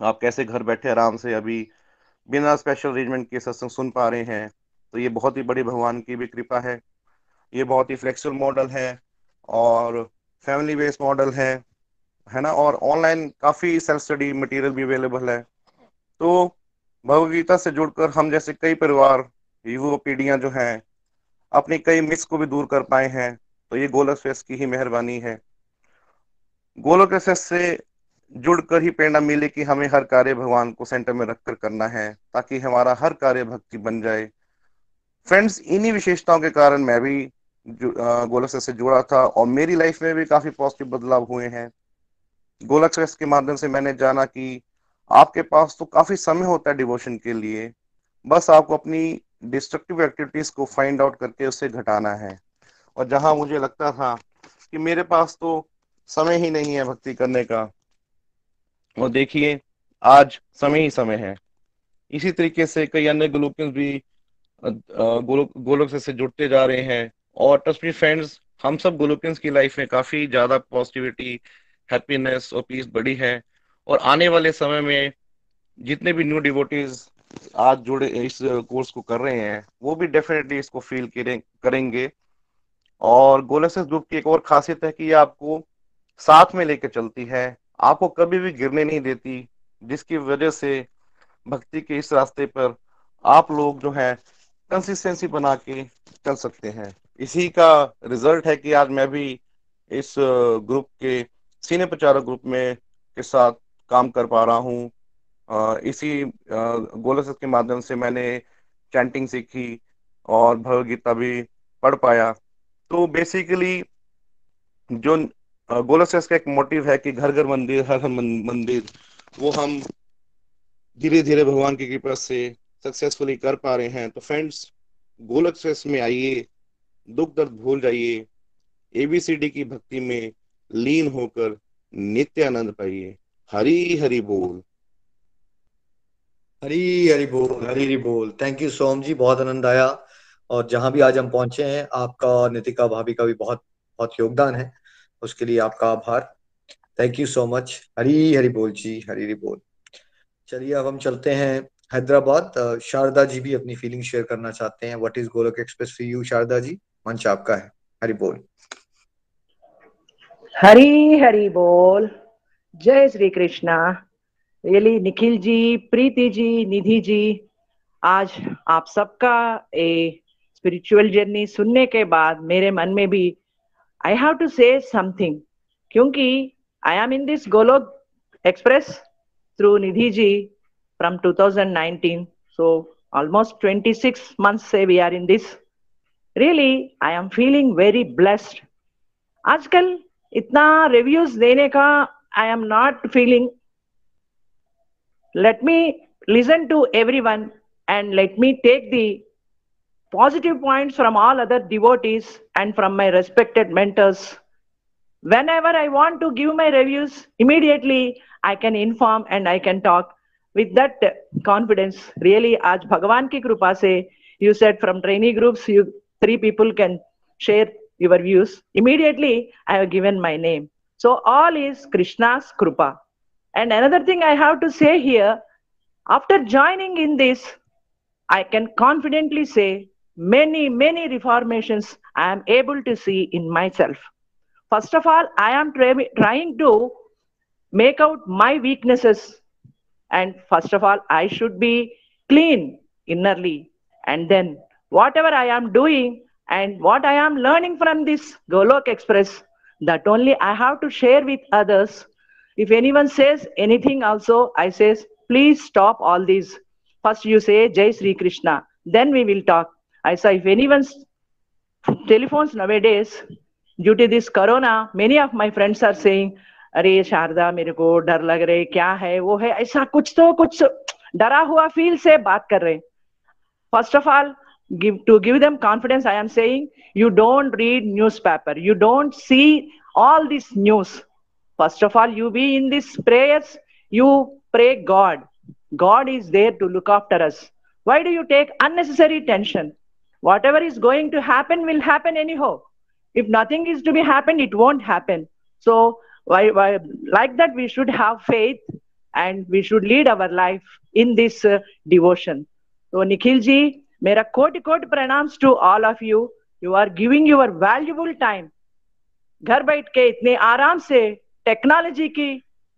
आप कैसे घर बैठे आराम से अभी बिना स्पेशल अरेंजमेंट के सत्संग सुन पा रहे हैं। तो ये बहुत ही बड़ी भगवान की भी कृपा है। ये बहुत ही फ्लेक्सिबल मॉडल है और फैमिली बेस्ड मॉडल है है ना? और ऑनलाइन काफ़ी सेल्फ स्टडी मटेरियल भी अवेलेबल है। तो भगवदगीता से जुड़कर हम जैसे कई परिवार युवा पीढ़ियाँ जो हैं, अपनी कई मिस को भी दूर कर पाए हैं तो ये गोलक फेस की ही मेहरबानी है। गोलक फेस से जुड़कर ही प्रेरणा मिले कि हमें हर कार्य भगवान को सेंटर में रखकर करना है, ताकि हमारा हर कार्य भक्ति बन जाए। फ्रेंड्स, इन्हीं विशेषताओं के कारण मैं भी गोलक से जुड़ा था और मेरी लाइफ में भी काफ़ी पॉजिटिव बदलाव हुए हैं। गोलक के माध्यम से मैंने जाना कि आपके पास तो काफ़ी समय होता है डिवोशन के लिए, बस आपको अपनी डिस्ट्रक्टिव एक्टिविटीज़ को फाइंड आउट करके उससे घटाना है। और जहाँ मुझे लगता था कि मेरे पास तो समय ही नहीं है भक्ति करने का और देखिए, आज समय ही समय है। इसी तरीके से कई अन्य ग्लोकियंस भी गोलोक गोलोक से जुड़ते जा रहे हैं। और ट्रस्ट मी फ्रेंड्स हम सब गोलोकियंस की लाइफ में काफ़ी ज़्यादा पॉजिटिविटी हैप्पीनेस और पीस बड़ी है। और आने वाले समय में जितने भी न्यू डिवोटीज आज जुड़े इस कोर्स को कर रहे हैं, वो भी डेफिनेटली इसको फील करेंगे। और गोलसेस ग्रुप की एक और खासियत है कि ये आपको साथ में लेकर चलती है। आपको कभी भी गिरने नहीं देती, जिसकी वजह से भक्ति के इस रास्ते पर आप लोग जो है कंसिस्टेंसी बना के चल सकते हैं। इसी का रिज़ल्ट है कि आज मैं भी इस ग्रुप के सीनियर प्रचारक ग्रुप में, के साथ काम कर पा रहा हूँ। इसी गोलस के माध्यम से मैंने चैंटिंग सीखी और भगवदगीता भी पढ़ पाया। तो बेसिकली जो गोलस का एक मोटिव है कि घर घर मंदिर हर हर मंदिर, वो हम धीरे धीरे भगवान की कृपा से सक्सेसफुली कर पा रहे हैं। तो फ्रेंड्स गोलक में आइए, दुख दर्द भूल जाइए एबीसीडी की भक्ति में लीन होकर नित्य आनंद पाइए। हरी हरी बोल। हरी हरी बोल, हरी हरी बोल। थैंक यू सोम जी, बहुत आनंद आया। और जहाँ भी आज हम पहुँचे हैं, आपका और नितिका भाभी का भी बहुत बहुत योगदान है। उसके लिए आपका आभार। Thank you so much Hari Hari बोल जी, हरी हरी बोल। चलिए, अब हम चलते हैं हैदराबाद। शारदा जी भी अपनी फीलिंग शेयर करना चाहते हैं। What is Golok express for you Sharda ji? मंच आपका है। हरी बोल। हरी हरी बोल। जय श्री कृष्णा। रियली निखिल जी प्रीति जी निधि जी आज आप सबका ए स्पिरिचुअल जर्नी सुनने के बाद मेरे मन में भी I have to say something क्योंकि I am in this Golok express through Nidhi ji from 2019 so almost 26 months say we are in this. Really i am feeling very blessed. आजकल इतना रिव्यूज़ देने का I am not feeling, let me listen to everyone and let me take the positive points from all other devotees and from my respected mentors. Whenever I want to give my reviews, immediately I can inform and I can talk with that confidence. Really, as Bhagavan ki krupa se, you said from trainee groups, you three people can share your views. Immediately, I have given my name. So all is Krishna's krupa. And another thing I have to say here, after joining in this, I can confidently say many, many reformations I am able to see in myself. First of all, I am try- trying to make out my weaknesses. And first of all, I should be clean innerly. And then whatever I am doing and what I am learning from this Golok Express, that only I have to share with others If anyone says anything also, I says, please stop all these. First you say Jai Sri Krishna, then we will talk. I say, if anyone's telephones nowadays, due to this corona, many of my friends are saying, अरे शारदा मेरे को डर लग रहे क्या है वो है ऐसा कुछ तो कुछ डरा हुआ फील से बात कर रहे first of all give to give them confidence i am saying you don't read newspaper you don't see all this news first of all you be in this prayers you pray god god is there to look after us why do you take unnecessary tension whatever is going to happen will happen anyhow if nothing is to be happen it won't happen so why, why like that we should have faith and we should lead our life in this uh, devotion so nikhil ji मेरा कोटि कोटि प्रणाम्स to all of you you are giving your valuable time घर बैठ के इतने आराम से technology की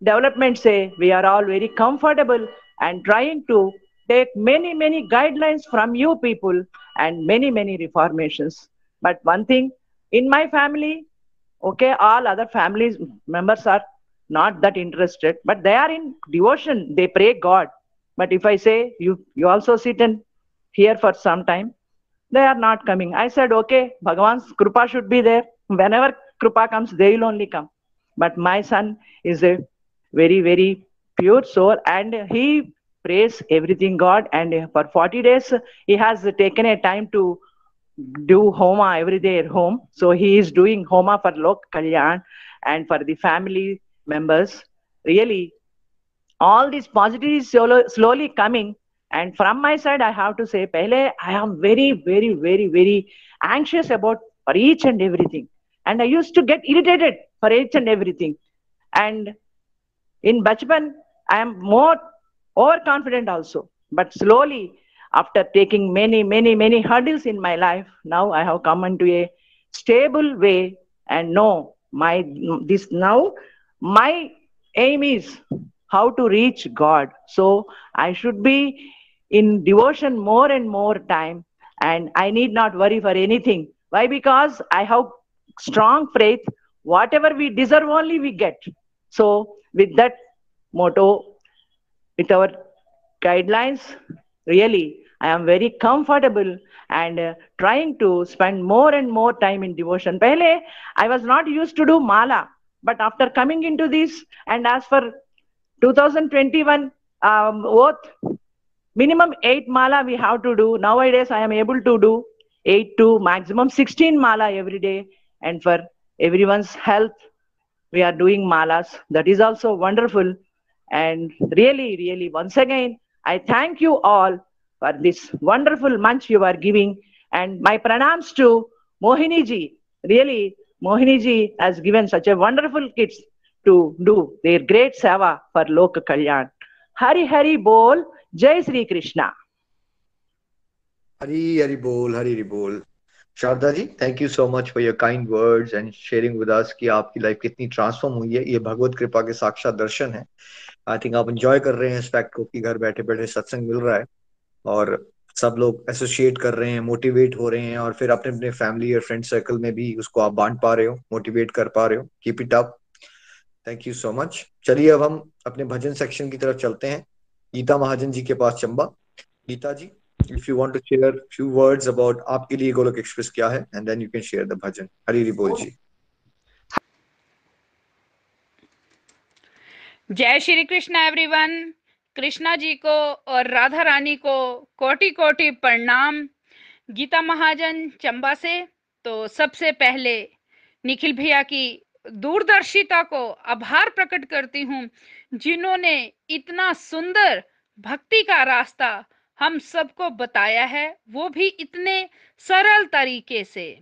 डेवलपमेंट से we are all very comfortable and trying to take many many guidelines from you people and many many reformations but one thing in my family okay all other families members are not that interested but they are in devotion they pray god but if i say you you also sit and here for some time. They are not coming. I said, okay, Bhagavan's Krupa should be there. Whenever Krupa comes, they will only come. But my son is a very, very pure soul and he prays everything God. And for 40 days, he has taken a time to do Homa every day at home. So he is doing Homa for Lok Kalyan and for the family members. Really, all these positivity is slowly coming and from my side, I have to say, Pehle, I am very, very, very, very anxious about for each and everything. And I used to get irritated for each and everything. And in Bachpan, I am more overconfident also. But slowly, after taking many, many, many hurdles in my life, now I have come into a stable way and know my this now my aim is how to reach God. So I should be in devotion more and more time and I need not worry for anything. Why? Because I have strong faith. Whatever we deserve only we get. So with that motto, with our guidelines, really, I am very comfortable and uh, trying to spend more and more time in devotion. Pehle, I was not used to do mala, but after coming into this and as for 2021 um, oath, minimum eight mala we have to do. Nowadays, I am able to do eight to maximum 16 mala every day. And for everyone's health. We are doing malas. That is also wonderful. And really, really, once again, I thank you all for this wonderful month you are giving. And my pranams to Mohini ji. Really, Mohini ji has given such a wonderful kids to do their great seva for Lok Kalyan. Hari Hari Bol, Jai Sri Krishna. Hari Hari Bol, Hari Hari Bol. Sharda ji thank you so much for your kind words and sharing with us कि आपकी life कितनी transform हुई है। ये भगवत कृपा के साक्षात दर्शन है। आई थिंक आप एंजॉय कर रहे हैं इस फैक्ट को कि घर बैठे बैठे सत्संग मिल रहा है और सब लोग एसोसिएट कर रहे हैं मोटिवेट हो रहे हैं और फिर अपने अपने फैमिली और फ्रेंड सर्कल में भी उसको आप बांट पा रहे हो मोटिवेट कर पा रहे हो। Keep it up thank you so much चलिए अब हम अपने भजन सेक्शन की तरफ़ चलते हैं। गीता महाजन जी के पास Chamba. Geeta ji if you want to share few words about आपके लिए गोलक एक्सप्रेस क्या है then you can share the bhajan Hari Hari बोल जी जय श्री कृष्ण एवरीवन कृष्णा जी को और राधा रानी को कोटि कोटि प्रणाम। गीता महाजन चंबा से तो सबसे पहले निखिल भैया की दूरदर्शिता को आभार प्रकट करती हूँ, जिन्होंने इतना सुंदर भक्ति का रास्ता हम सबको बताया है, वो भी इतने सरल तरीके से।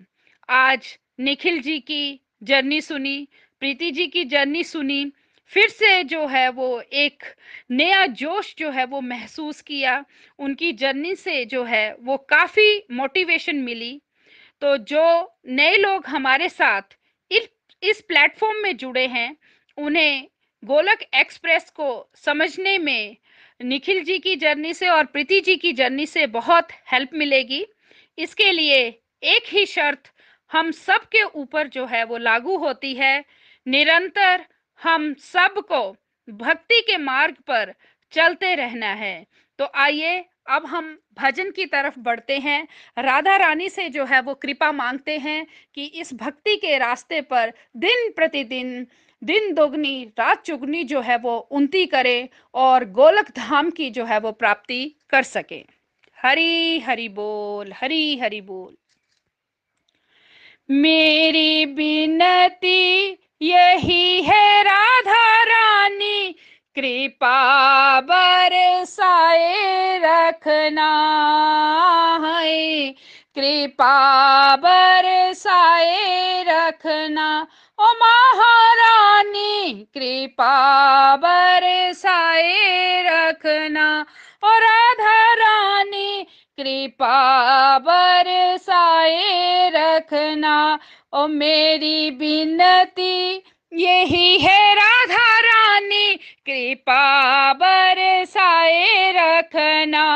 आज निखिल जी की जर्नी सुनी, प्रीति जी की जर्नी सुनी, फिर से जो है वो एक नया जोश जो है वो महसूस किया। उनकी जर्नी से जो है वो काफ़ी मोटिवेशन मिली। तो जो नए लोग हमारे साथ इस इस प्लेटफॉर्म में जुड़े हैं, उन्हें गोलक एक्सप्रेस को समझने में निखिल जी की जर्नी से और प्रीति जी की जर्नी से बहुत हेल्प मिलेगी। इसके लिए एक ही शर्त, हम सब के ऊपर जो है वो लागू होती है। निरंतर हम सबको भक्ति के मार्ग पर चलते रहना है। तो आइए, अब हम भजन की तरफ़ बढ़ते हैं। राधा रानी से जो है वो कृपा मांगते हैं कि इस भक्ति के रास्ते पर दिन प्रतिदिन दिन दोगुनी, रात चुगनी जो है वो उन्नति करे और गोलक धाम की जो है वो प्राप्ति कर सके। हरी, हरि बोल, हरी, हरि बोल। मेरी बिनती यही है, राधा रानी, कृपा बरसाए रखना है। कृपा बरसाए रखना ओ महारानी कृपा बरसाए रखना। ओ राधा रानी कृपा बरसाए रखना। ओ मेरी बिनती यही है राधा रानी, कृपा बरसाए रखना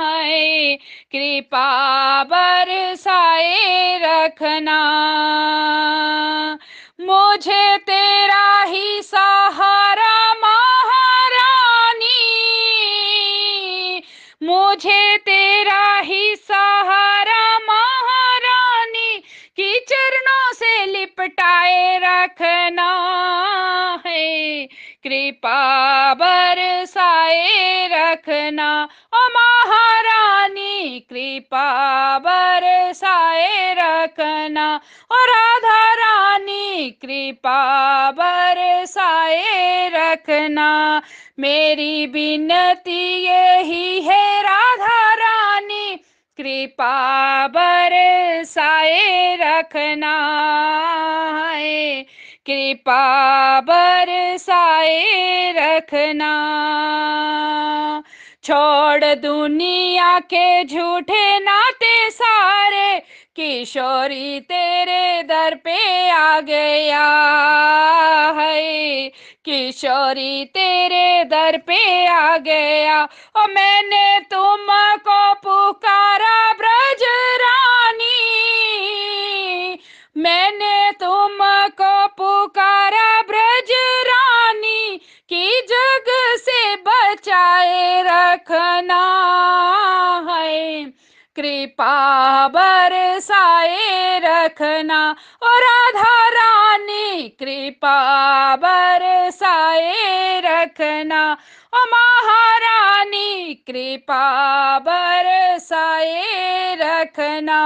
है। कृपा बरसाए रखना। मुझे तेरा ही सहारा महारानी से लिपटाए रखना है। कृपा बरसाए रखना। ओ महारानी, कृपा बरसाए रखना। ओ राधा रानी, कृपा बरसाए रखना। मेरी बिनती यही है राधा रानी कृपा बरसाए रखना है। कृपा बरसाए रखना। छोड़ दुनिया के झूठे नाते सारे किशोरी तेरे दर पे आ गया है। किशोरी तेरे दर पे आ गया। ओ, मैंने तुमको पुकारा ब्रज रानी। मैंने तुमको पुकारा ब्रज रानी। की जग से बचाए रखना है। कृपा बरसाए रखना। ओ राधा रानी, कृपा बरसाए रखना। ओ महारानी, कृपा बरसाए रखना।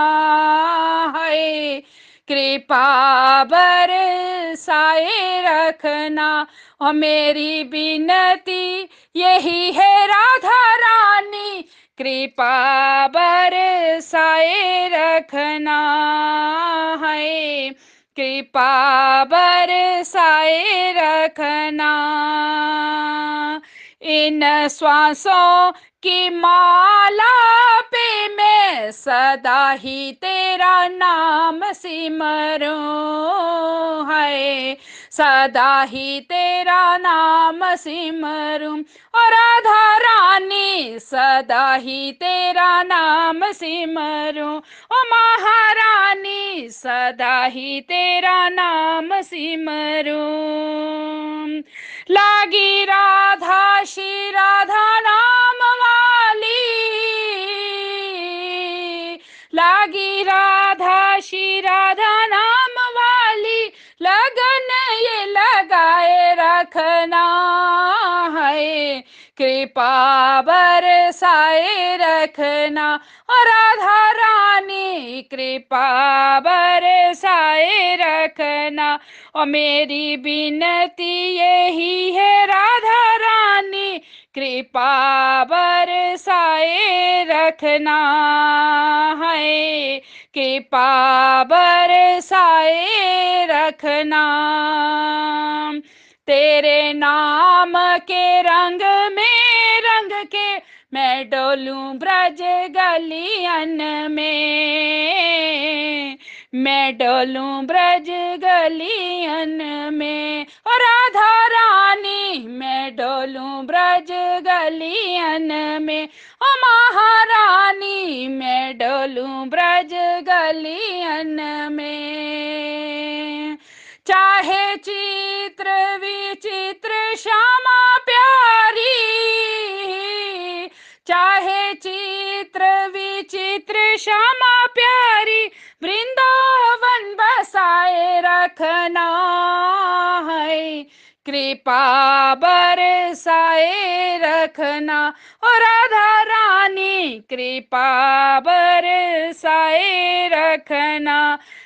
है कृपा बरसाए रखना। और मेरी बिनती यही है राधा रानी कृपा बर बरसाए रखना है। कृपा बर बरसाए रखना। इन श्वासों की माला पे मैं सदा ही तेरा नाम सिमरूं है। सदा ही तेरा नाम सिमरूं। और राधा सदा ही तेरा नाम सिमरूं। ओ महारानी, सदा ही तेरा नाम सिमरूं। लागी राधा, श्री राधा नाम वाली। लागी राधा, श्री राधा नाम वाली। लगन ये लगाए रखना है। कृपा बरसाए रखना। राधा रानी, कृपा बरसाए रखना। और मेरी बिनती यही है, राधा रानी, कृपा बरसाए रखना। है कृपा बरसाए रखना। तेरे नाम के रंग में, रंग के मैं डोलूं ब्रज गलियन में। मैं डोलूं ब्रज गलियन में और राधा रानी, मैं डोलूं ब्रज गलियन में। ओ महारानी, मैं डोलूं ब्रज गलियन में। चाहे चित्र विचित्र, श्यामा प्यारी। चाहे चित्र विचित्र, श्यामा प्यारी। वृंदावन बसाए रखना है। कृपा बरसाए रखना। और राधा रानी, कृपा बरसाए रखना।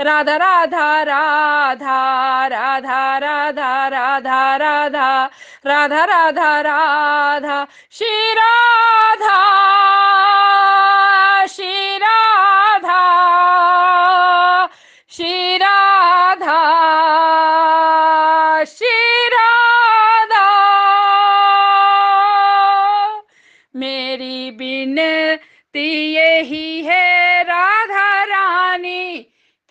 राधा राधा राधा राधा राधा राधा राधा राधा राधा श्री राधा श्री राधा श्री राधा श्री राधा मेरी बिनती यही